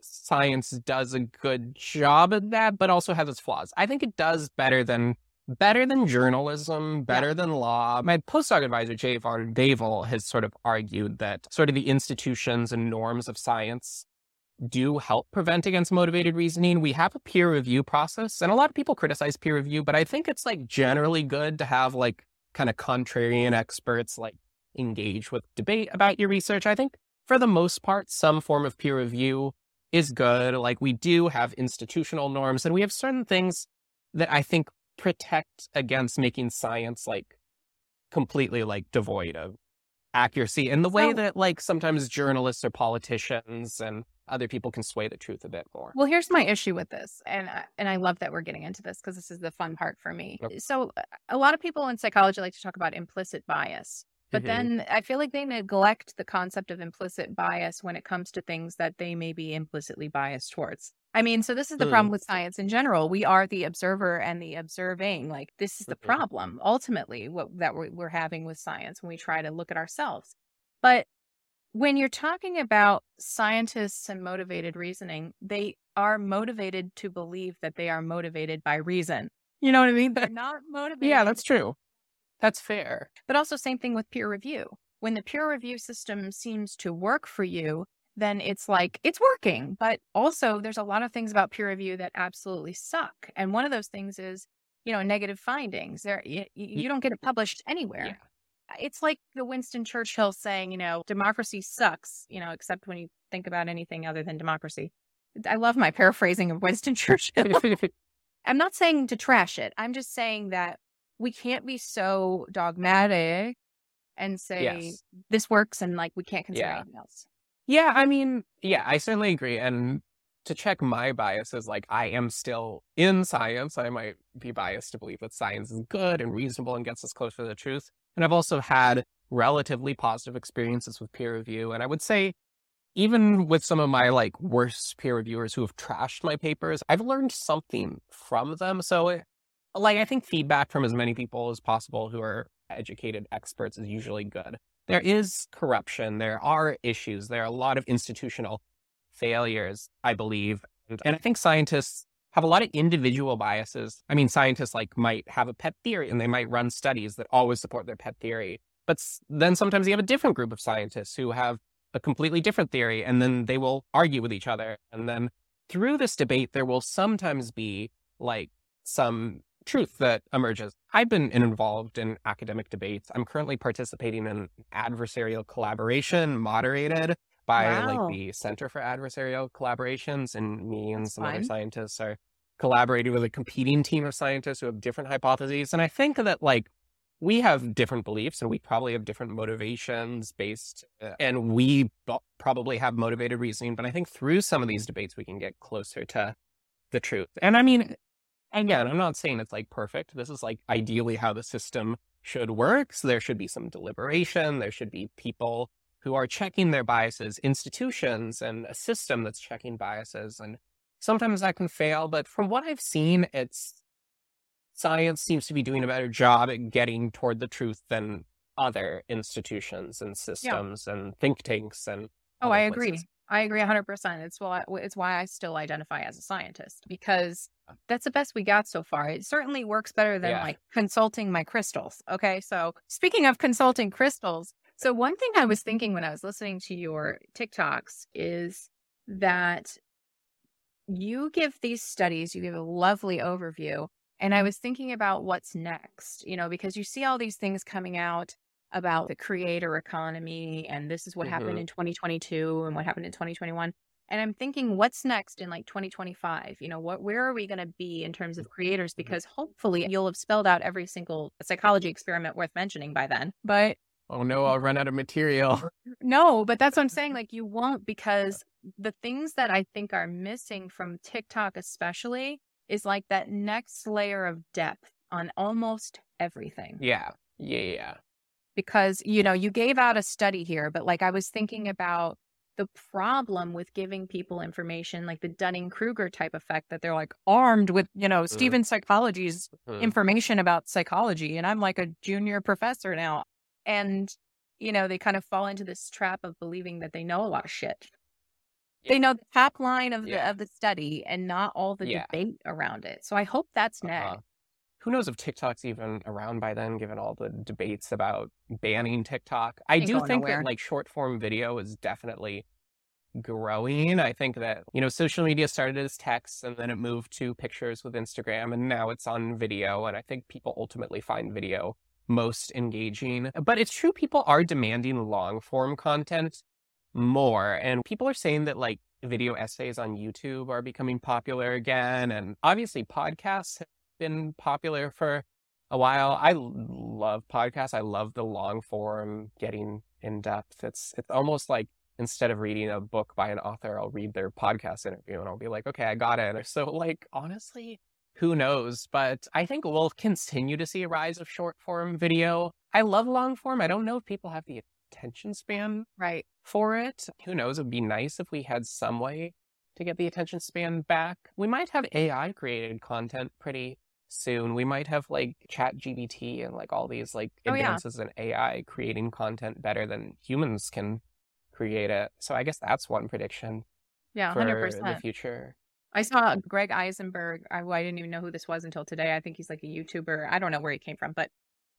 Speaker 3: science does a good job at that, but also has its flaws. I think it does better than better than journalism, better than law. My postdoc advisor Jay Van Bavel has sort of argued that sort of the institutions and norms of science do help prevent against motivated reasoning. We have a peer review process, and a lot of people criticize peer review, but I think it's like generally good to have like kind of contrarian experts like engage with debate about your research. I think for the most part, some form of peer review is good. Like we do have institutional norms and we have certain things that I think protect against making science like completely like devoid of accuracy in the way that like sometimes journalists or politicians and other people can sway the truth a bit more.
Speaker 1: Well, here's my issue with this, and I- and I love that we're getting into this because this is the fun part for me. So, uh, a lot of people in psychology like to talk about implicit bias, but
Speaker 3: Mhm.
Speaker 1: then I feel like they neglect the concept of implicit bias when it comes to things that they may be implicitly biased towards. I mean, so this is the
Speaker 3: Mm.
Speaker 1: problem with science in general. We are the observer and the observing. Like this is the
Speaker 3: Mhm.
Speaker 1: problem ultimately what that we're, we're having with science when we try to look at ourselves. But when you're talking about scientists and motivated reasoning, they are motivated to believe that they are motivated by reason. You know what I mean? They're not motivated.
Speaker 3: Yeah, that's true. That's fair.
Speaker 1: But also, same thing with peer review. When the peer review system seems to work for you, then it's like it's working. But also, there's a lot of things about peer review that absolutely suck. And one of those things is, you know, negative findings. There, you, you don't get it published anywhere.
Speaker 3: Yeah.
Speaker 1: It's like the Winston Churchill saying, you know, democracy sucks. You know, except when you think about anything other than democracy. I love my paraphrasing of Winston Churchill. I'm not saying to trash it. I'm just saying that we can't be so dogmatic and say
Speaker 3: yes.
Speaker 1: this works and like we can't consider
Speaker 3: Yeah.
Speaker 1: anything else.
Speaker 3: Yeah, I mean, yeah, I certainly agree. And to check my biases, like I am still in science. I might be biased to believe that science is good and reasonable and gets us closer to the truth. And I've also had relatively positive experiences with peer review. And I would say, even with some of my like worst peer reviewers who have trashed my papers, I've learned something from them. So, like, I think feedback from as many people as possible who are educated experts is usually good there is corruption. There are issues. There are a lot of institutional failures, I believe. And I think scientists have a lot of individual biases. I mean, scientists like might have a pet theory and they might run studies that always support their pet theory. But then sometimes you have a different group of scientists who have a completely different theory and then they will argue with each other. And then through this debate, there will sometimes be like some truth that emerges. I've been involved in academic debates. I'm currently participating in adversarial collaboration moderated by
Speaker 1: Wow.
Speaker 3: like the Center for Adversarial Collaborations, and me and
Speaker 1: That's
Speaker 3: some other scientists are collaborating with a competing team of scientists who have different hypotheses. And I think that like we have different beliefs and we probably have different motivations based, uh, and we probably have motivated reasoning. But I think through some of these debates, we can get closer to the truth. And I mean, again, I'm not saying it's like perfect. This is like ideally how the system should work. So there should be some deliberation. There should be people who are checking their biases, institutions, and a system that's checking biases. And sometimes that can fail. But from what I've seen, it's science seems to be doing a better job at getting toward the truth than other institutions and systems and think tanks and
Speaker 1: Oh, I agree.
Speaker 3: places.
Speaker 1: I agree 100%. It's why it's why I still identify as a scientist because that's the best we got so far. It certainly works better than
Speaker 3: Yeah.
Speaker 1: like consulting my crystals. Okay? So, speaking of consulting crystals, so one thing I was thinking when I was listening to your TikToks is that you give these studies, you give a lovely overview, and I was thinking about what's next, you know, because you see all these things coming out about the creator economy and this is what happened
Speaker 3: Mhm.
Speaker 1: in 2022 and what happened in 2021 and i'm thinking what's next in like 2025 you know what where are we going to be in terms of creators? Because hopefully you'll have spelled out every single psychology experiment worth mentioning by then but
Speaker 3: Oh no, I'll run out of material.
Speaker 1: no but that's what i'm saying like you won't because the things that i think are missing from tiktok especially is like that next layer of depth on almost everything
Speaker 3: yeah. Yeah. Yeah.
Speaker 1: because you know you gave out a study here but like i was thinking about the problem with giving people information like the Dunning Kruger type effect that they're like armed with, you know, Steven Psychology's
Speaker 3: Mhm.
Speaker 1: information about psychology. And I'm like a junior professor now. And, you know, they kind of fall into this trap of believing that they know a lot of shit.
Speaker 3: Yeah.
Speaker 1: They know the top line of the of the study and not all the
Speaker 3: Yeah.
Speaker 1: debate around it. So I hope that's
Speaker 3: Uh-huh.
Speaker 1: next.
Speaker 3: Who knows if TikTok's even around by then, given all the debates about banning TikTok? I do think
Speaker 1: nowhere.
Speaker 3: that like short form video is definitely growing. I think that, you know, social media started as text and then it moved to pictures with Instagram and now it's on video. And I think people ultimately find video most engaging. But it's true, people are demanding long form content more. And people are saying that like video essays on YouTube are becoming popular again. And obviously, podcasts have been popular for a while. I love podcasts. I love the long form, getting in depth. It's it's almost like instead of reading a book by an author, I'll read their podcast interview and I'll be like, okay, I got it. So like honestly, who knows? But I think we'll continue to see a rise of short form video. I love long form. I don't know if people have the attention span
Speaker 1: Right.
Speaker 3: for it. Who knows? It would be nice if we had some way to get the attention span back. We might have AI created content pretty soon. We might have like ChatGPT and like all these like
Speaker 1: Oh, yeah.
Speaker 3: advances in AI creating content better than humans can create it. So I guess that's one prediction
Speaker 1: Yeah,
Speaker 3: for
Speaker 1: hundred
Speaker 3: the
Speaker 1: percent.
Speaker 3: future.
Speaker 1: I saw Greg Eisenberg. I, well, I didn't even know who this was until today. I think he's like a YouTuber. I don't know where he came from, but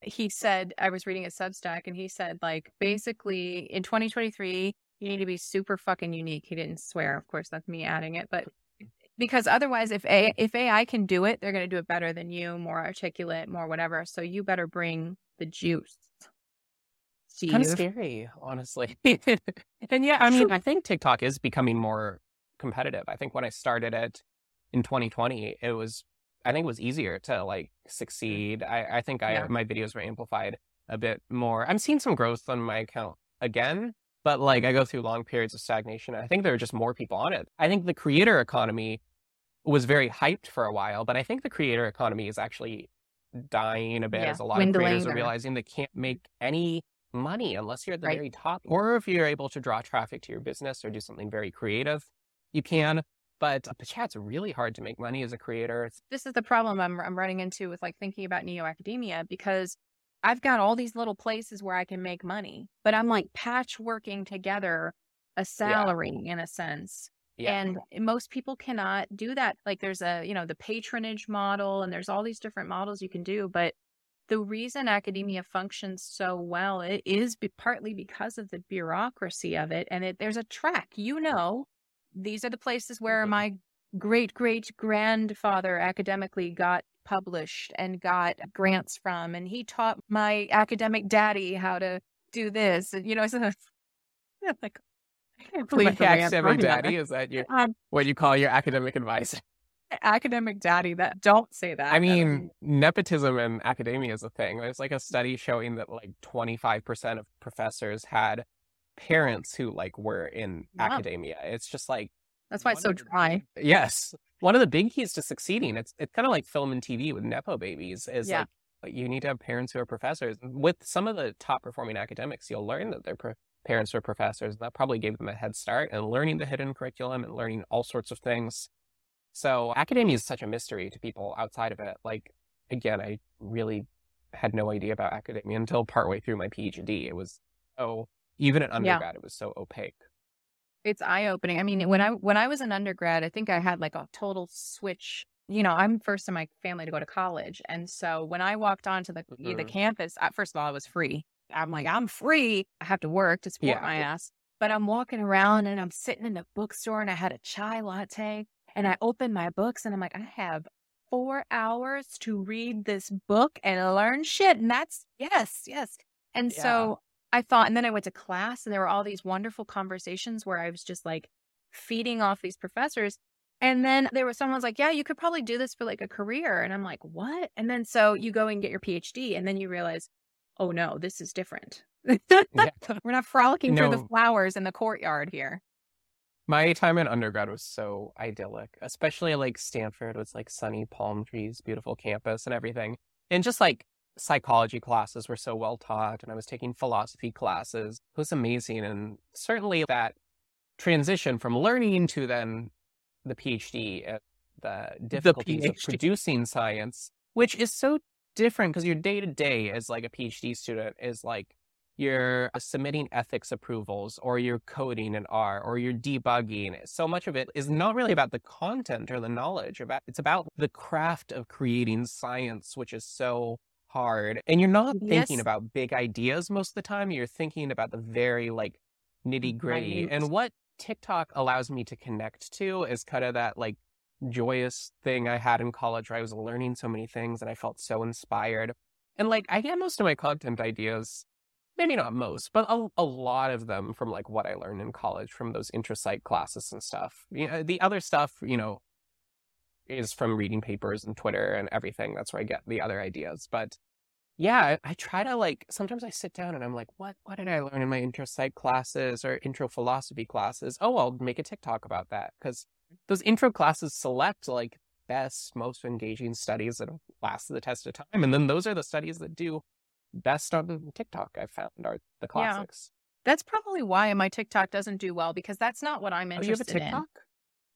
Speaker 1: he said I was reading a Substack, and he said like basically in 2023 you need to be super fucking unique. He didn't swear, of course, that's me adding it, but because otherwise, if a if AI can do it, they're going to do it better than you, more articulate, more whatever. So you better bring the juice.
Speaker 3: Kind of scary, honestly. and yeah, I mean, I think TikTok is becoming more competitive. I think when I started it in 2020, it was, I think it was easier to like succeed. I, I think I,
Speaker 1: Yeah.
Speaker 3: my videos were amplified a bit more. I'm seeing some growth on my account again, but like I go through long periods of stagnation. I think there are just more people on it. I think the creator economy was very hyped for a while, but I think the creator economy is actually dying a bit
Speaker 1: Yeah,
Speaker 3: as a lot of creators are realizing they can't make any money unless you're at the
Speaker 1: Right.
Speaker 3: very top or if you're able to draw traffic to your business or do something very creative you can but uh, but yeah it's really hard to make money as a creator it's,
Speaker 1: this is the problem I'm I'm running into with like thinking about neo academia because I've got all these little places where I can make money, but I'm like patchworking together a salary in a sense.
Speaker 3: yeah
Speaker 1: And most people cannot do that. Like there's a, you know, the patronage model and there's all these different models you can do, but the reason academia functions so well it is be- partly because of the bureaucracy of it and it, there's a track you know these are the places where
Speaker 3: Mhm.
Speaker 1: my great great grandfather academically got published and got grants from and he taught my academic daddy how to do this and you know so like I can't believe
Speaker 3: my academic daddy? is that your
Speaker 1: Um,
Speaker 3: what you call your academic advisor
Speaker 1: academic daddy that don't say that
Speaker 3: i mean nepotism in academia is a thing. There's like a study showing that like 25% of professors had parents who like were in
Speaker 1: Yeah.
Speaker 3: academia it's just like
Speaker 1: that's why it's so
Speaker 3: of the-
Speaker 1: dry
Speaker 3: Yes. One of the big keys to succeeding, it's it's kind of like film and TV with Nepo babies, is
Speaker 1: Yeah.
Speaker 3: like you need to have parents who are professors. With some of the top performing academics, you'll learn that their pro- parents were professors, that probably gave them a head start in learning the hidden curriculum and learning all sorts of things. So academia is such a mystery to people outside of it. Like again, I really had no idea about academia until partway through my PhD. It was so even at undergrad, it was so opaque.
Speaker 1: it's eye opening. I mean, when I when I was an undergrad, I think I had like a total switch. You know, I'm first in my family to go to college, and so when I walked onto the the
Speaker 3: Mhm.
Speaker 1: campus, uh, first of all, I was free. I'm like, I'm free. I have to work to support
Speaker 3: Yeah.
Speaker 1: my ass, but I'm walking around and I'm sitting in the bookstore, and I had a chai latte, and I opened my books, and I'm like, I have four hours to read this book and learn shit, and that's yes, yes. And
Speaker 3: Yeah.
Speaker 1: so I thought, and then I went to class, and there were all these wonderful conversations where I was just like feeding off these professors. And then there was someone's like, Yeah, you could probably do this for like a career. And I'm like, What? And then so you go and get your PhD, and then you realize, Oh no, this is different. We're not frolicking through the flowers in the courtyard here.
Speaker 3: My time in undergrad was so idyllic, especially like Stanford was like sunny palm trees, beautiful campus and everything. And just like psychology classes were so well taught and I was taking philosophy classes. It was amazing. And certainly that transition from learning to then the PhD the difficulties of
Speaker 1: PhD.
Speaker 3: producing science, which is so different because your day to day as like a PhD student is like you're uh, submitting ethics approvals or you're coding in R or you're debugging. So much of it is not really about the content or the knowledge about it's about the craft of creating science, which is so hard. And you're not thinking
Speaker 1: Yes.
Speaker 3: about big ideas most of the time. You're thinking about the very like nitty gritty. And what TikTok allows me to connect to is kind of that like joyous thing I had in college where I was learning so many things and I felt so inspired. And like I get most of my content ideas, maybe not most, but a, a lot of them from like what I learned in college from those intro psych classes and stuff. You know, the other stuff, you know, is from reading papers and Twitter and everything. That's where I get the other ideas. But yeah, I, I try to like sometimes I sit down and I'm like, what what did I learn in my intro psych classes or intro philosophy classes? Oh, I'll make a TikTok about that because those intro classes select like best, most engaging studies that lasted the test of time, and then those are the studies that do best on TikTok. I've found are the classics.
Speaker 1: That's probably why my TikTok doesn't do well because that's not what I'm
Speaker 3: Oh, you have a
Speaker 1: interested in.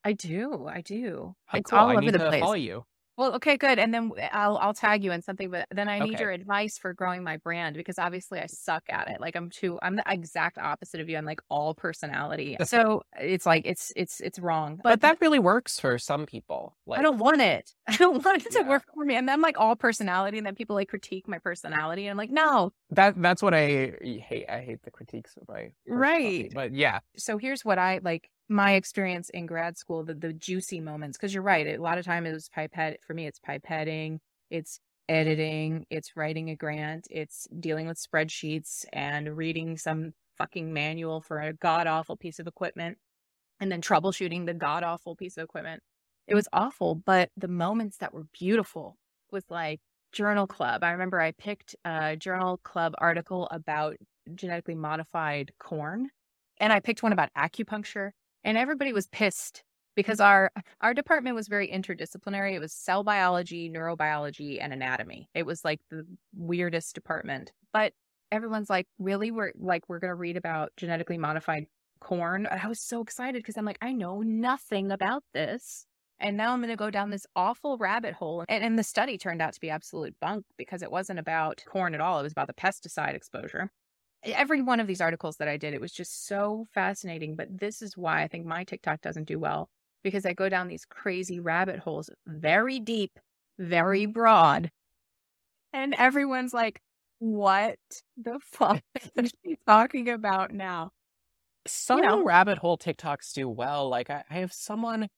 Speaker 1: I do. I do.
Speaker 3: How
Speaker 1: it's
Speaker 3: cool.
Speaker 1: all
Speaker 3: I
Speaker 1: over
Speaker 3: need
Speaker 1: the
Speaker 3: to
Speaker 1: place.
Speaker 3: follow you.
Speaker 1: Well, okay, good. And then eh, I'll I'll tag you in something, but then I need
Speaker 3: Okay.
Speaker 1: your advice for growing my brand because obviously I suck at it. Like I'm too I'm the exact opposite of you. I'm like all personality. So it's like it's it's it's wrong.
Speaker 3: But that really works for some people. Like
Speaker 1: I don't want it. I don't want it to
Speaker 3: Yeah.
Speaker 1: work for me. And I'm like all personality, and then people like critique my personality. And I'm like, no.
Speaker 3: that that's what I hate. I hate the critiques of my.
Speaker 1: Right.
Speaker 3: But yeah,
Speaker 1: So here's what I like my experience in grad school, the, the juicy moments. Cause you're right. A lot of time it was pipette. For me, it's pipetting, it's editing, it's writing a grant, it's dealing with spreadsheets and reading some fucking manual for a god awful piece of equipment and then troubleshooting the god awful piece of equipment. It was awful, but the moments that were beautiful was like journal club. I remember I picked a journal club article about genetically modified corn and I picked one about acupuncture and everybody was pissed because mm-hmm. our our department was very interdisciplinary. It was cell biology, neurobiology, and anatomy. It was like the weirdest department. But everyone's like, really? We're like, we're gonna read about genetically modified corn. And I was so excited because I'm like, I know nothing about this. And now I'm going to go down this awful rabbit hole. And, and the study turned out to be absolute bunk because it wasn't about corn at all. It was about the pesticide exposure. Every one of these articles that I did, it was just so fascinating. But this is why I think my TikTok doesn't do well because I go down these crazy rabbit holes, very deep, very mm-hmm. broad. And everyone's like, what the fuck is she talking about now?
Speaker 3: some
Speaker 1: know.
Speaker 3: rabbit hole TikToks do well. Like I, I have someone,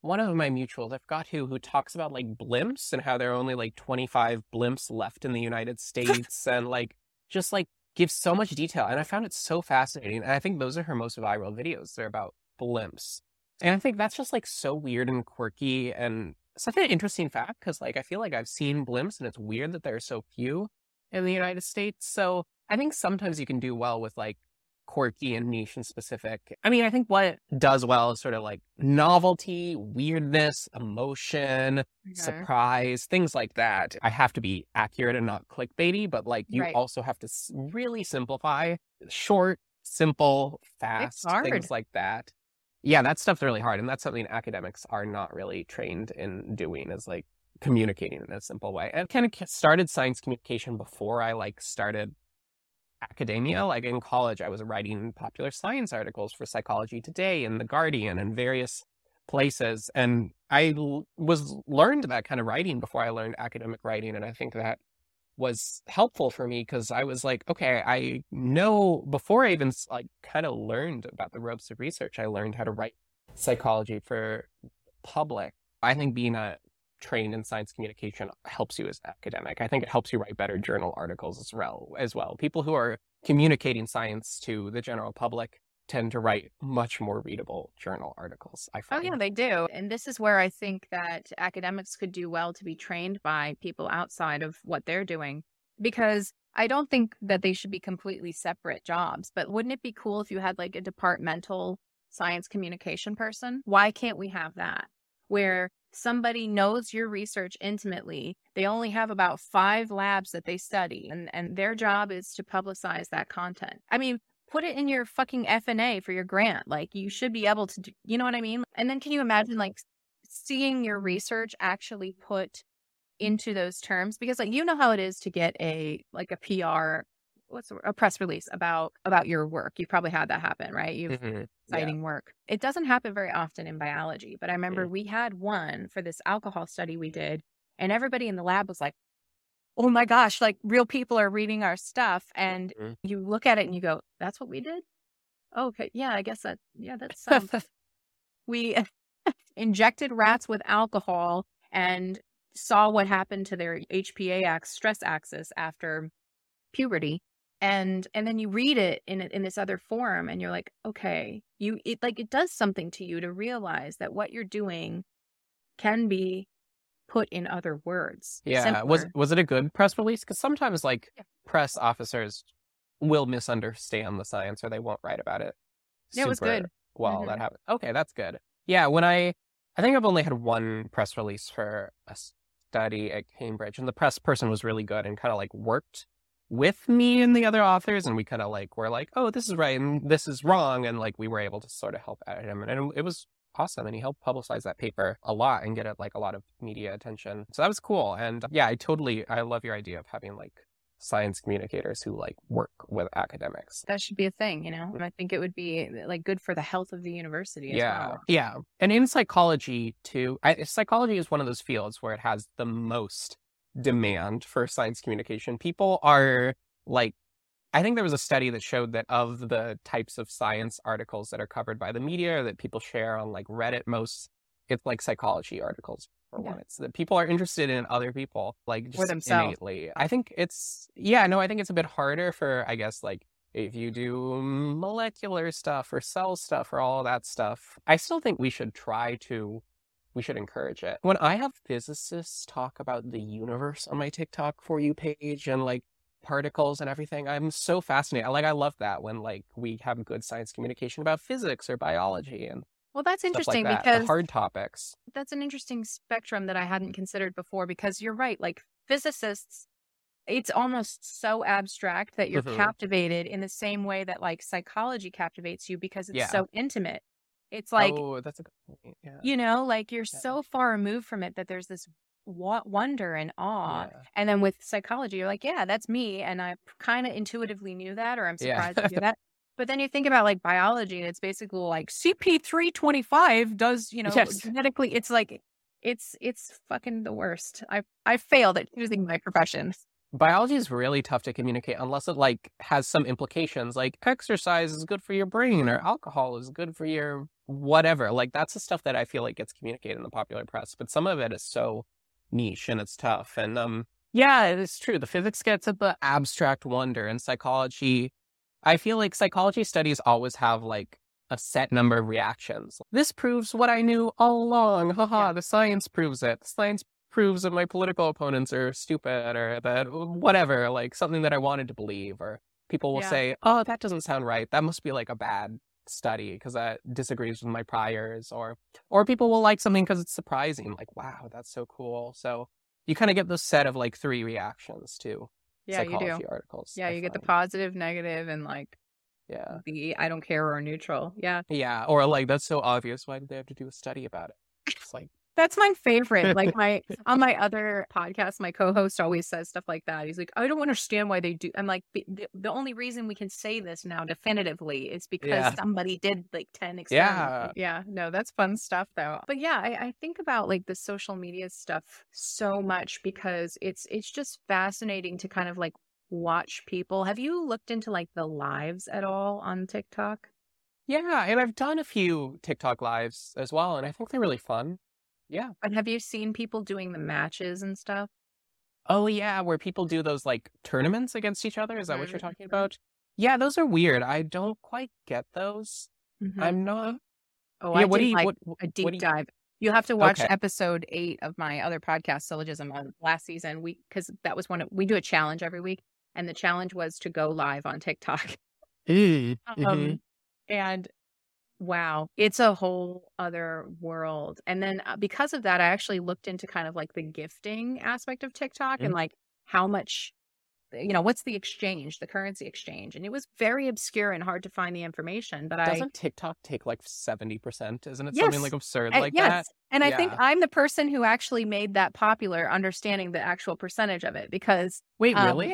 Speaker 3: one of my mutuals, I forgot who, who talks about like blimps and how there are only like 25 blimps left in the United States and like just like gives so much detail. And I found it so fascinating. And I think those are her most viral videos. They're about blimps. And I think that's just like so weird and quirky and such an interesting fact because like I feel like I've seen blimps and it's weird that there are so few in the United States. So I think sometimes you can do well with like quirky and nation specific. I mean, I think what does well is sort of like novelty, weirdness, emotion, surprise, things like that. I have to be accurate and not clickbaity, but like you
Speaker 1: Right.
Speaker 3: also have to really simplify, short, simple, fast, things like that. Yeah, that stuff's really hard. And that's something academics are not really trained in doing is like communicating in a simple way. I kind of started science communication before I like started academia. Like in college, I was writing popular science articles for Psychology Today and The Guardian and various places. And I was learned that kind of writing before I learned academic writing. And I think that was helpful for me because I was like, okay, I know before I even like kind of learned about the ropes of research, I learned how to write psychology for public. I think being a trained in science communication helps you as an academic. I think it helps you write better journal articles as well. As well, people who are communicating science to the general public tend to write much more readable journal articles. I find.
Speaker 1: Oh,
Speaker 3: find.
Speaker 1: yeah, they do. And this is where I think that academics could do well to be trained by people outside of what they're doing. Because I don't think that they should be completely separate jobs. But wouldn't it be cool if you had like a departmental science communication person? Why can't we have that? Where somebody knows your research intimately. They only have about five labs that they study, and, and their job is to publicize that content. I mean, put it in your fucking F&A for your grant. Like you should be able to do, you know what I mean? And then can you imagine like seeing your research actually put into those terms because like you know how it is to get a like a PR what's a press release about about your work. You've probably had that happen, right? You've
Speaker 3: Mhm.
Speaker 1: exciting work. It doesn't happen very often in biology, but I remember
Speaker 3: Mm.
Speaker 1: we had one for this alcohol study we did, and everybody in the lab was like, "Oh my gosh, like real people are reading our stuff." And
Speaker 3: Mhm.
Speaker 1: you look at it and you go, "That's what we did." Oh, okay, yeah, I guess that yeah, that's um, we injected rats with alcohol and saw what happened to their HPA ax stress axis after puberty and and then you read it in in this other form and you're like okay you it like it does something to you to realize that what you're doing can be put in other words
Speaker 3: Yeah. Was
Speaker 1: simpler.
Speaker 3: was it a good press release? Because sometimes like
Speaker 1: Yeah.
Speaker 3: press officers will misunderstand the science or they won't write about it.
Speaker 1: Yeah, it was good.
Speaker 3: Well,
Speaker 1: Mhm.
Speaker 3: that happened. Okay, that's good. Yeah, when I I think I've only had one press release for a study at Cambridge, and the press person was really good and kind of like worked with me and the other authors, and we kind of like were like, oh, this is right and this is wrong, and like we were able to sort of help edit him, and it, was awesome, and he helped publicize that paper a lot and get it like a lot of media attention, so that was cool, and yeah, I totally I love your idea of having like science communicators who like work with academics.
Speaker 1: that should be a thing you know and i think it would be uh, like good for the health of the university as
Speaker 3: yeah
Speaker 1: well
Speaker 3: yeah and in psychology too I, psychology is one of those fields where it has the most demand for science communication. People are like i think there was a study that showed that of the types of science articles that are covered by the media or that people share on like reddit most it's like psychology articles for
Speaker 1: Yeah.
Speaker 3: one. It's that people are interested in other people like just innately. I think it's yeah no i think it's a bit harder for i guess like if you do molecular stuff or cell stuff or all that stuff, I still think we should try to, we should encourage it. When I have physicists talk about the universe on my TikTok for you page and like particles and everything, I'm so fascinated. Like, I love that when like we have good science communication about physics or biology and
Speaker 1: well that's interesting
Speaker 3: like that,
Speaker 1: because
Speaker 3: hard topics.
Speaker 1: that's an interesting spectrum that I hadn't considered before because you're right. Like physicists, it's almost so abstract that you're
Speaker 3: Mhm.
Speaker 1: captivated in the same way that like psychology captivates you because it's
Speaker 3: Yeah.
Speaker 1: so intimate. It's like,
Speaker 3: oh, that's a. Yeah.
Speaker 1: you know, like you're
Speaker 3: Yeah.
Speaker 1: so far removed from it that there's this wonder and awe.
Speaker 3: Yeah.
Speaker 1: And then with psychology, you're like, yeah, that's me. And I kind of intuitively knew that, or I'm surprised to hear that. But then you think about like biology, and it's basically like CP325 does, you know,
Speaker 3: Yes.
Speaker 1: genetically, it's like, it's it's fucking the worst. I I failed at choosing my profession.
Speaker 3: biology is really tough to communicate unless it like has some implications like exercise is good for your brain or alcohol is good for your whatever like that's the stuff that i feel like gets communicated in the popular press but some of it is so niche and it's tough and um yeah it is true the physics gets at the abstract wonder and psychology i feel like psychology studies always have like a set number of reactions this proves what i knew all along haha
Speaker 1: Yeah.
Speaker 3: the science proves it the science proves that my political opponents are stupid or that whatever, like something that I wanted to believe, or people will
Speaker 1: Yeah.
Speaker 3: say, "Oh, that doesn't sound right. That must be like a bad study because that disagrees with my priors," or or people will like something because it's surprising, like, "Wow, that's so cool." So you kind of get this set of like three reactions to
Speaker 1: Yeah, you do.
Speaker 3: articles.
Speaker 1: Yeah,
Speaker 3: I
Speaker 1: you get the positive, negative, and like
Speaker 3: yeah,
Speaker 1: the I don't care or neutral. Yeah.
Speaker 3: yeah, or like that's so obvious. Why did they have to do a study about it? It's like,
Speaker 1: That's my favorite. Like my on my other podcast, my co-host always says stuff like that. He's like, I don't understand why they do. I'm like, the, the- only reason we can say this now definitively is because
Speaker 3: Yeah.
Speaker 1: somebody did like ten experiments.
Speaker 3: Yeah.
Speaker 1: yeah. No, that's fun stuff though. But yeah, I, I think about like the social media stuff so much because it's it's just fascinating to kind of like watch people. Have you looked into like the lives at all on TikTok?
Speaker 3: yeah, and I've done a few TikTok lives as well, and I think they're really fun. Yeah.
Speaker 1: But have you seen people doing the matches and stuff?
Speaker 3: Oh yeah, where people do those like tournaments against each other. Is that what you're
Speaker 1: Mhm,
Speaker 3: talking
Speaker 1: mhm.
Speaker 3: about? Yeah, those are weird. I don't quite get those.
Speaker 1: Mhm.
Speaker 3: I'm not.
Speaker 1: Oh,
Speaker 3: yeah,
Speaker 1: I
Speaker 3: what
Speaker 1: did
Speaker 3: do you
Speaker 1: like
Speaker 3: what, what
Speaker 1: a deep
Speaker 3: you,
Speaker 1: dive. You have to watch
Speaker 3: Okay.
Speaker 1: episode eight of my other podcast, Syllogism, on last season. We because that was one of, we do a challenge every week, and the challenge was to go live on TikTok.
Speaker 3: Mm-hmm.
Speaker 1: Um, and wow, it's a whole other world. And then uh, because of that, I actually looked into kind of like the gifting aspect of TikTok and
Speaker 3: Mhm.
Speaker 1: like how much you know, what's the exchange, the currency exchange? And it was very obscure and hard to find the information. But
Speaker 3: Doesn't
Speaker 1: I
Speaker 3: TikTok take like 70%? Isn't it
Speaker 1: Yes.
Speaker 3: something like absurd
Speaker 1: I-
Speaker 3: like
Speaker 1: yes.
Speaker 3: that?
Speaker 1: And I think I'm the person who actually made that popular, understanding the actual percentage of it because
Speaker 3: Wait,
Speaker 1: Um,
Speaker 3: really?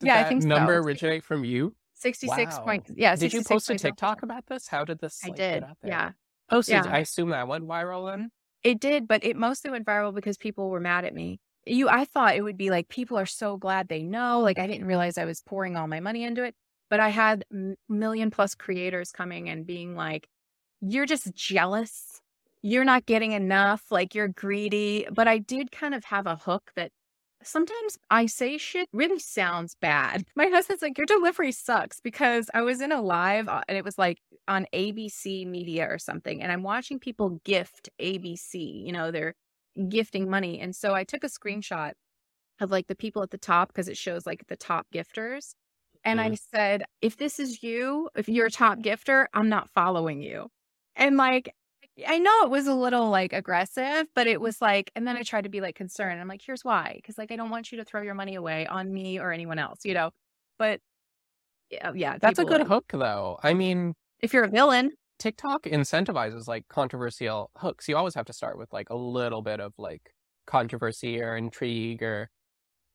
Speaker 3: Did
Speaker 1: yeah, I think so.
Speaker 3: number originate from you?
Speaker 1: 66
Speaker 3: Wow.
Speaker 1: point, yeah.
Speaker 3: Did you post a. TikTok about this? How did this
Speaker 1: I
Speaker 3: like,
Speaker 1: did.
Speaker 3: get out there?
Speaker 1: Yeah.
Speaker 3: Oh, so
Speaker 1: Yeah.
Speaker 3: I assume that went viral then?
Speaker 1: It did, but it mostly went viral because people were mad at me. You, I thought it would be like people are so glad they know. Like I didn't realize I was pouring all my money into it, but I had million plus creators coming and being like, "You're just jealous. You're not getting enough. Like you're greedy." But I did kind of have a hook that sometimes I say shit really sounds bad. My husband's like, "Your delivery sucks," because I was in a live uh, and it was like on ABC Media or something, and I'm watching people gift ABC. You know, they're gifting money, and so I took a screenshot of like the people at the top because it shows like the top gifters, and I said, "If this is you, if you're a top gifter, I'm not following you," and like. I know it was a little like aggressive, but it mm-hmm. was like, and then I tried to be like concerned. I'm like, here's why. Cause like, I don't want you to throw your money away on me or anyone else, you know? But yeah, yeah
Speaker 3: That's a good hook though. I mean,
Speaker 1: If you're a villain,
Speaker 3: TikTok incentivizes like controversial hooks. You always have to start with like a little bit of like controversy or intrigue or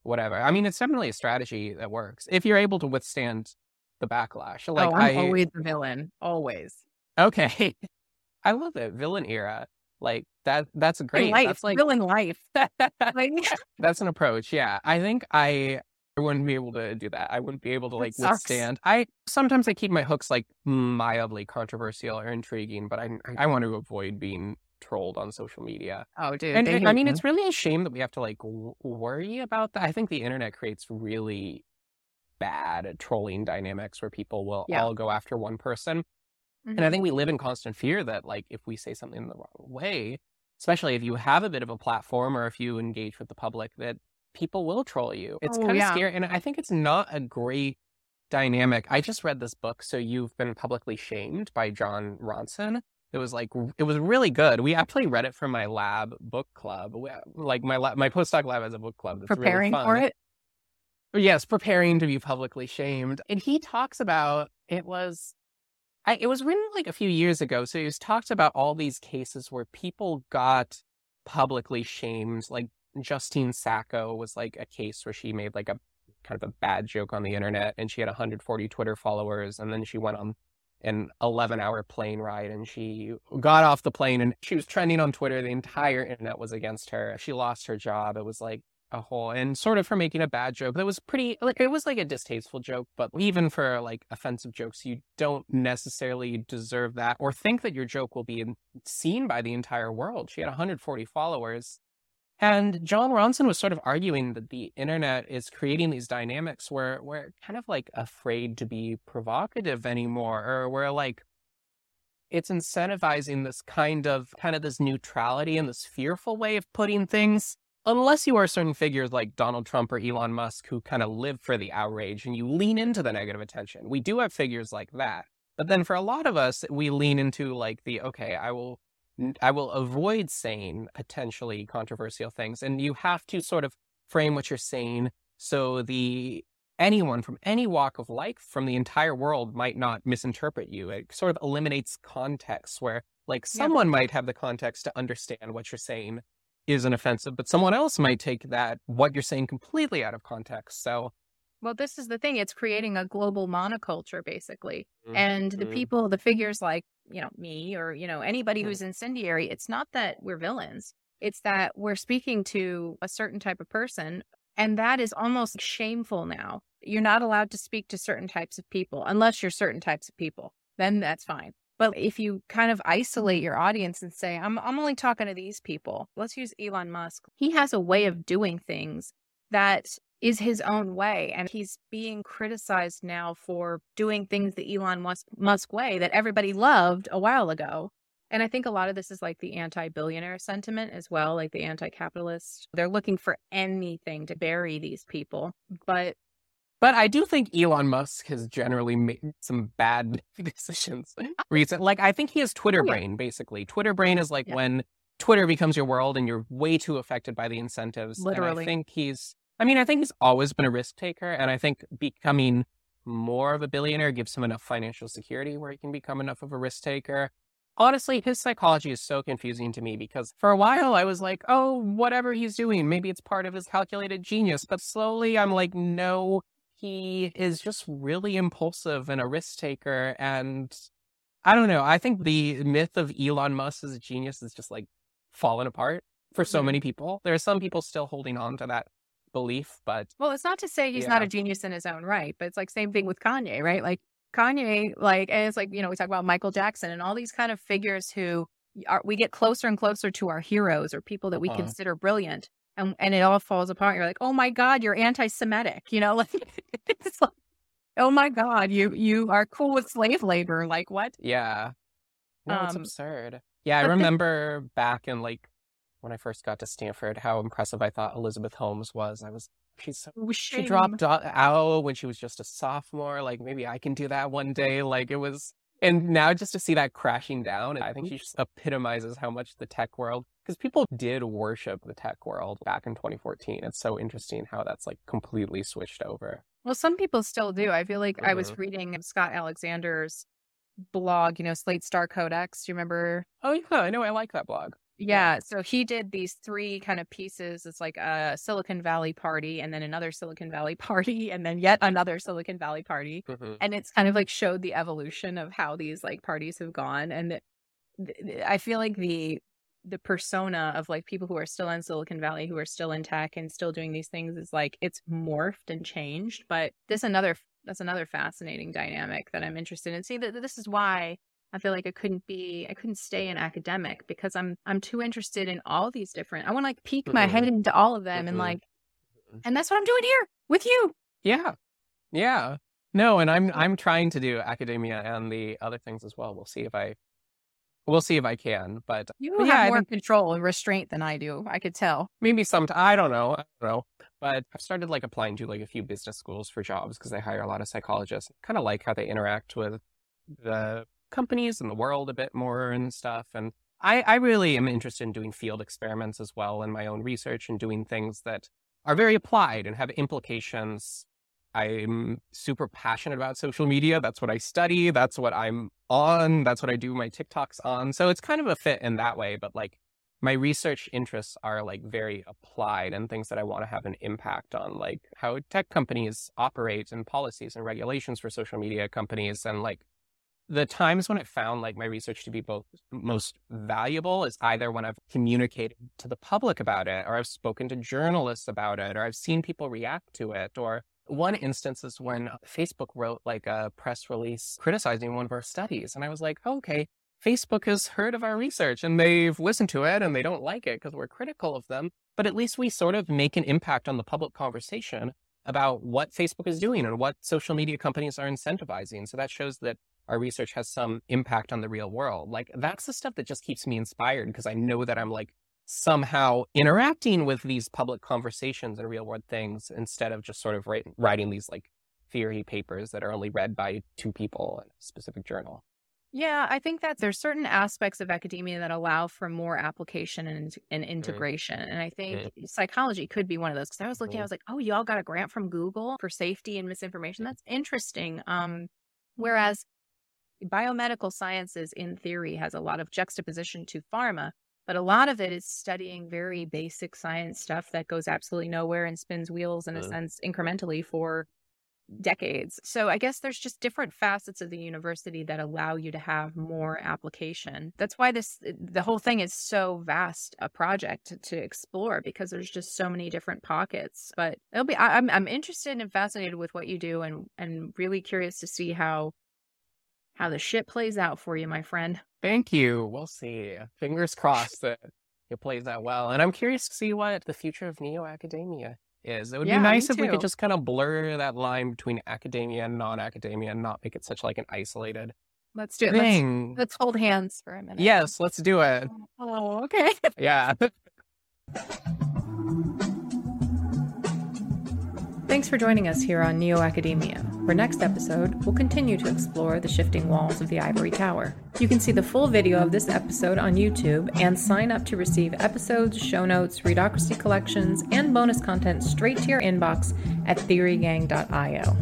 Speaker 3: whatever. I mean, it's definitely a strategy that works if you're able to withstand the backlash. Oh, like
Speaker 1: oh, I'm
Speaker 3: I
Speaker 1: always the villain. Always.
Speaker 3: okay, I love it. Villain era, like that. That's great.
Speaker 1: Villain life.
Speaker 3: That's like
Speaker 1: villain life.
Speaker 3: That's an approach. Yeah, I think I I wouldn't be able to do that. I wouldn't be able to like withstand. I sometimes I keep my hooks like mildly controversial or intriguing, but I I want to avoid being trolled on social media.
Speaker 1: oh, dude.
Speaker 3: And, and, I mean,
Speaker 1: me.
Speaker 3: it's really a shame that we have to like w- worry about that. I think the internet creates really bad trolling dynamics where people will
Speaker 1: Yeah.
Speaker 3: all go after one person. And I
Speaker 1: Mhm.
Speaker 3: think we live in constant fear that, like, if we say something the wrong way, especially if you have a bit of a platform or if you engage with the public, that people will troll you. It's
Speaker 1: Oh,
Speaker 3: kind of
Speaker 1: yeah.
Speaker 3: scary. And I think it's not a great dynamic. I just read this book, So You've Been Publicly Shamed by Jon Ronson. It was like, it was really good. We actually read it for my lab book club. We- Like, my lab, my postdoc lab has a book club. That's
Speaker 1: preparing
Speaker 3: really
Speaker 1: for it.
Speaker 3: Yes, preparing to be publicly shamed. And he talks about it was I, it was written like a few years ago. So he was talked about all these cases where people got publicly shamed. Like Justine Sacco was like a case where she made like a kind of a bad joke on the internet and she had 140 Twitter followers. And then she went on an 11 hour plane ride and she got off the plane and she was trending on Twitter. The entire internet was against her. She lost her job. It was like a whole and sort of for making a bad joke that was pretty like it was like a distasteful joke but even for like offensive jokes you don't necessarily deserve that or think that your joke will be seen by the entire world. She had 140 followers. And Jon Ronson was sort of arguing that the internet is creating these dynamics where we're kind of like afraid to be provocative anymore or we're like it's incentivizing this kind of kind of this neutrality and this fearful way of putting things unless you are certain figures like Donald Trump or Elon Musk who kind of live for the outrage and you lean into the negative attention. We do have figures like that. But then for a lot of us, we lean into like the okay, I will I will avoid saying potentially controversial things and you have to sort of frame what you're saying so the anyone from any walk of life from the entire world might not misinterpret you. It sort of eliminates context where like
Speaker 1: Yeah.
Speaker 3: someone might have the context to understand what you're saying isn't offensive, but someone else might take that what you're saying completely out of context. So
Speaker 1: Well, this is the thing. It's creating a global monoculture, basically.
Speaker 3: Mm,
Speaker 1: And the
Speaker 3: mm.
Speaker 1: people, the figures like, you know, me or, you know, anybody
Speaker 3: Mm.
Speaker 1: who's incendiary, it's not that we're villains. It's that we're speaking to a certain type of person. And that is almost shameful now. You're not allowed to speak to certain types of people unless you're certain types of people. Then that's fine. But if you kind of isolate your audience and say, I'm, I'm only talking to these people, let's use Elon Musk. He has a way of doing things that is his own way. And he's being criticized now for doing things the Elon Musk, Musk way that everybody loved a while ago. And I think a lot of this is like the anti billionaire sentiment as well, like the anti capitalist. They're looking for anything to bury these people. But
Speaker 3: But I do think Elon Musk has generally made some bad decisions recent. Like I think he has Twitter
Speaker 1: Oh, yeah.
Speaker 3: brain, basically. Twitter brain is like
Speaker 1: Yeah.
Speaker 3: when Twitter becomes your world and you're way too affected by the incentives. And
Speaker 1: Literally.
Speaker 3: I think he's I mean, I think he's always been a risk taker, and I think becoming more of a billionaire gives him enough financial security where he can become enough of a risk taker. Honestly, his psychology is so confusing to me because for a while I was like, oh, whatever he's doing, maybe it's part of his calculated genius. But slowly I'm like, no, he is just really impulsive and a risk taker. And I don't know. I think the myth of Elon Musk as a genius is just like fallen apart for so many people. There are some people still holding on to that belief, but
Speaker 1: well, it's not to say he's yeah. not a genius in his own right, but it's like same thing with Kanye, right? Like Kanye, like, and it's like you know we talk about Michael Jackson and all these kind of figures who are we get closer and closer to our heroes or people that we uh-huh. consider brilliant, and and it all falls apart. You're like, oh my god, you're anti-Semitic, you know, like it's like, oh my god, you you are cool with slave labor, like what?
Speaker 3: Yeah, no, um, it's absurd. Yeah, I remember back in like when I first got to Stanford, how impressive I thought Elizabeth Holmes was. I was she's so, she dropped out when she was just a sophomore. Like maybe I can do that one day. Like it was, and now just to see that crashing down, I think she just epitomizes how much the tech world, because people did worship the tech world back in 2014. It's so interesting how that's like completely switched over.
Speaker 1: Well, some people still do. I feel like mm-hmm. I was mm-hmm. reading Scott Alexander's blog, you know, Slate Star Codex. Do you remember?
Speaker 3: Oh yeah, I know. I like that blog.
Speaker 1: Yeah, so he did these three kind of pieces. It's like a Silicon Valley party, and then another Silicon Valley party, and then yet another Silicon Valley party. Mm-hmm. And it's kind of like showed the evolution of how these like parties have gone. And I feel like the the persona of like people who are still in Silicon Valley, who are still in tech and still doing these things, is like it's morphed and changed. But this another that's another fascinating dynamic that I'm interested in. See that this is why I feel like I couldn't be I couldn't stay an academic because I'm I'm too interested in all these different I want to like peek mm-hmm. my head into all of them mm-hmm. and like and that's what I'm doing here with you.
Speaker 3: Yeah. Yeah. No, and I'm I'm trying to do academia and the other things as well. We'll see if I we'll see if I can. But
Speaker 1: you
Speaker 3: but
Speaker 1: have
Speaker 3: yeah,
Speaker 1: more think, control and restraint than I do. I could tell.
Speaker 3: Maybe some. I don't know. I don't know. But I've started like applying to like a few business schools for jobs because they hire a lot of psychologists. Kind of like how they interact with the companies and the world a bit more and stuff. And I, I really am interested in doing field experiments as well in my own research and doing things that are very applied and have implications. I'm super passionate about social media. That's what I study. That's what I'm on. That's what I do my TikToks on. So it's kind of a fit in that way. But like my research interests are like very applied and things that I want to have an impact on, like how tech companies operate and policies and regulations for social media companies and like the times when I found like my research to be both most valuable is either when I've communicated to the public about it, or I've spoken to journalists about it, or I've seen people react to it, or one instance is when Facebook wrote like a press release criticizing one of our studies. And I was like, okay, Facebook has heard of our research and they've listened to it and they don't like it because we're critical of them. But at least we sort of make an impact on the public conversation about what Facebook is doing and what social media companies are incentivizing. So that shows that our research has some impact on the real world. Like that's the stuff that just keeps me inspired because I know that I'm like somehow interacting with these public conversations and real world things instead of just sort of write, writing these like theory papers that are only read by two people in a specific journal.
Speaker 1: Yeah, I think that there's certain aspects of academia that allow for more application and, and mm-hmm. integration. And I think mm. psychology could be one of those. Because I was looking. I was like, oh, y'all got a grant from Google for safety and misinformation. That's interesting. Um, whereas biomedical sciences in theory has a lot of juxtaposition to pharma but a lot of it is studying very basic science stuff that goes absolutely nowhere and spins wheels in a uh. sense incrementally for decades. So i guess there's just different facets of the university that allow you to have more application. That's why this the whole thing is so vast a project to, to explore because there's just so many different pockets. But it'll be I, I'm, I'm interested and fascinated with what you do and and really curious to see how how the shit plays out for you, my friend.
Speaker 3: Thank you. We'll see. Fingers crossed that it plays out well. And I'm curious to see what the future of neo academia is. It would yeah, be nice if we could just kind of blur that line between academia and non academia and not make it such like an isolated
Speaker 1: Let's do it. Thing. Let's, let's hold hands for a minute.
Speaker 3: Yes, let's do it.
Speaker 1: Oh, okay.
Speaker 3: yeah.
Speaker 1: Thanks for joining us here on NeoAcademia, where next episode we'll continue to explore the shifting walls of the Ivory Tower. You can see the full video of this episode on YouTube and sign up to receive episodes, show notes, Readocracy collections, and bonus content straight to your inbox at theorygang.io.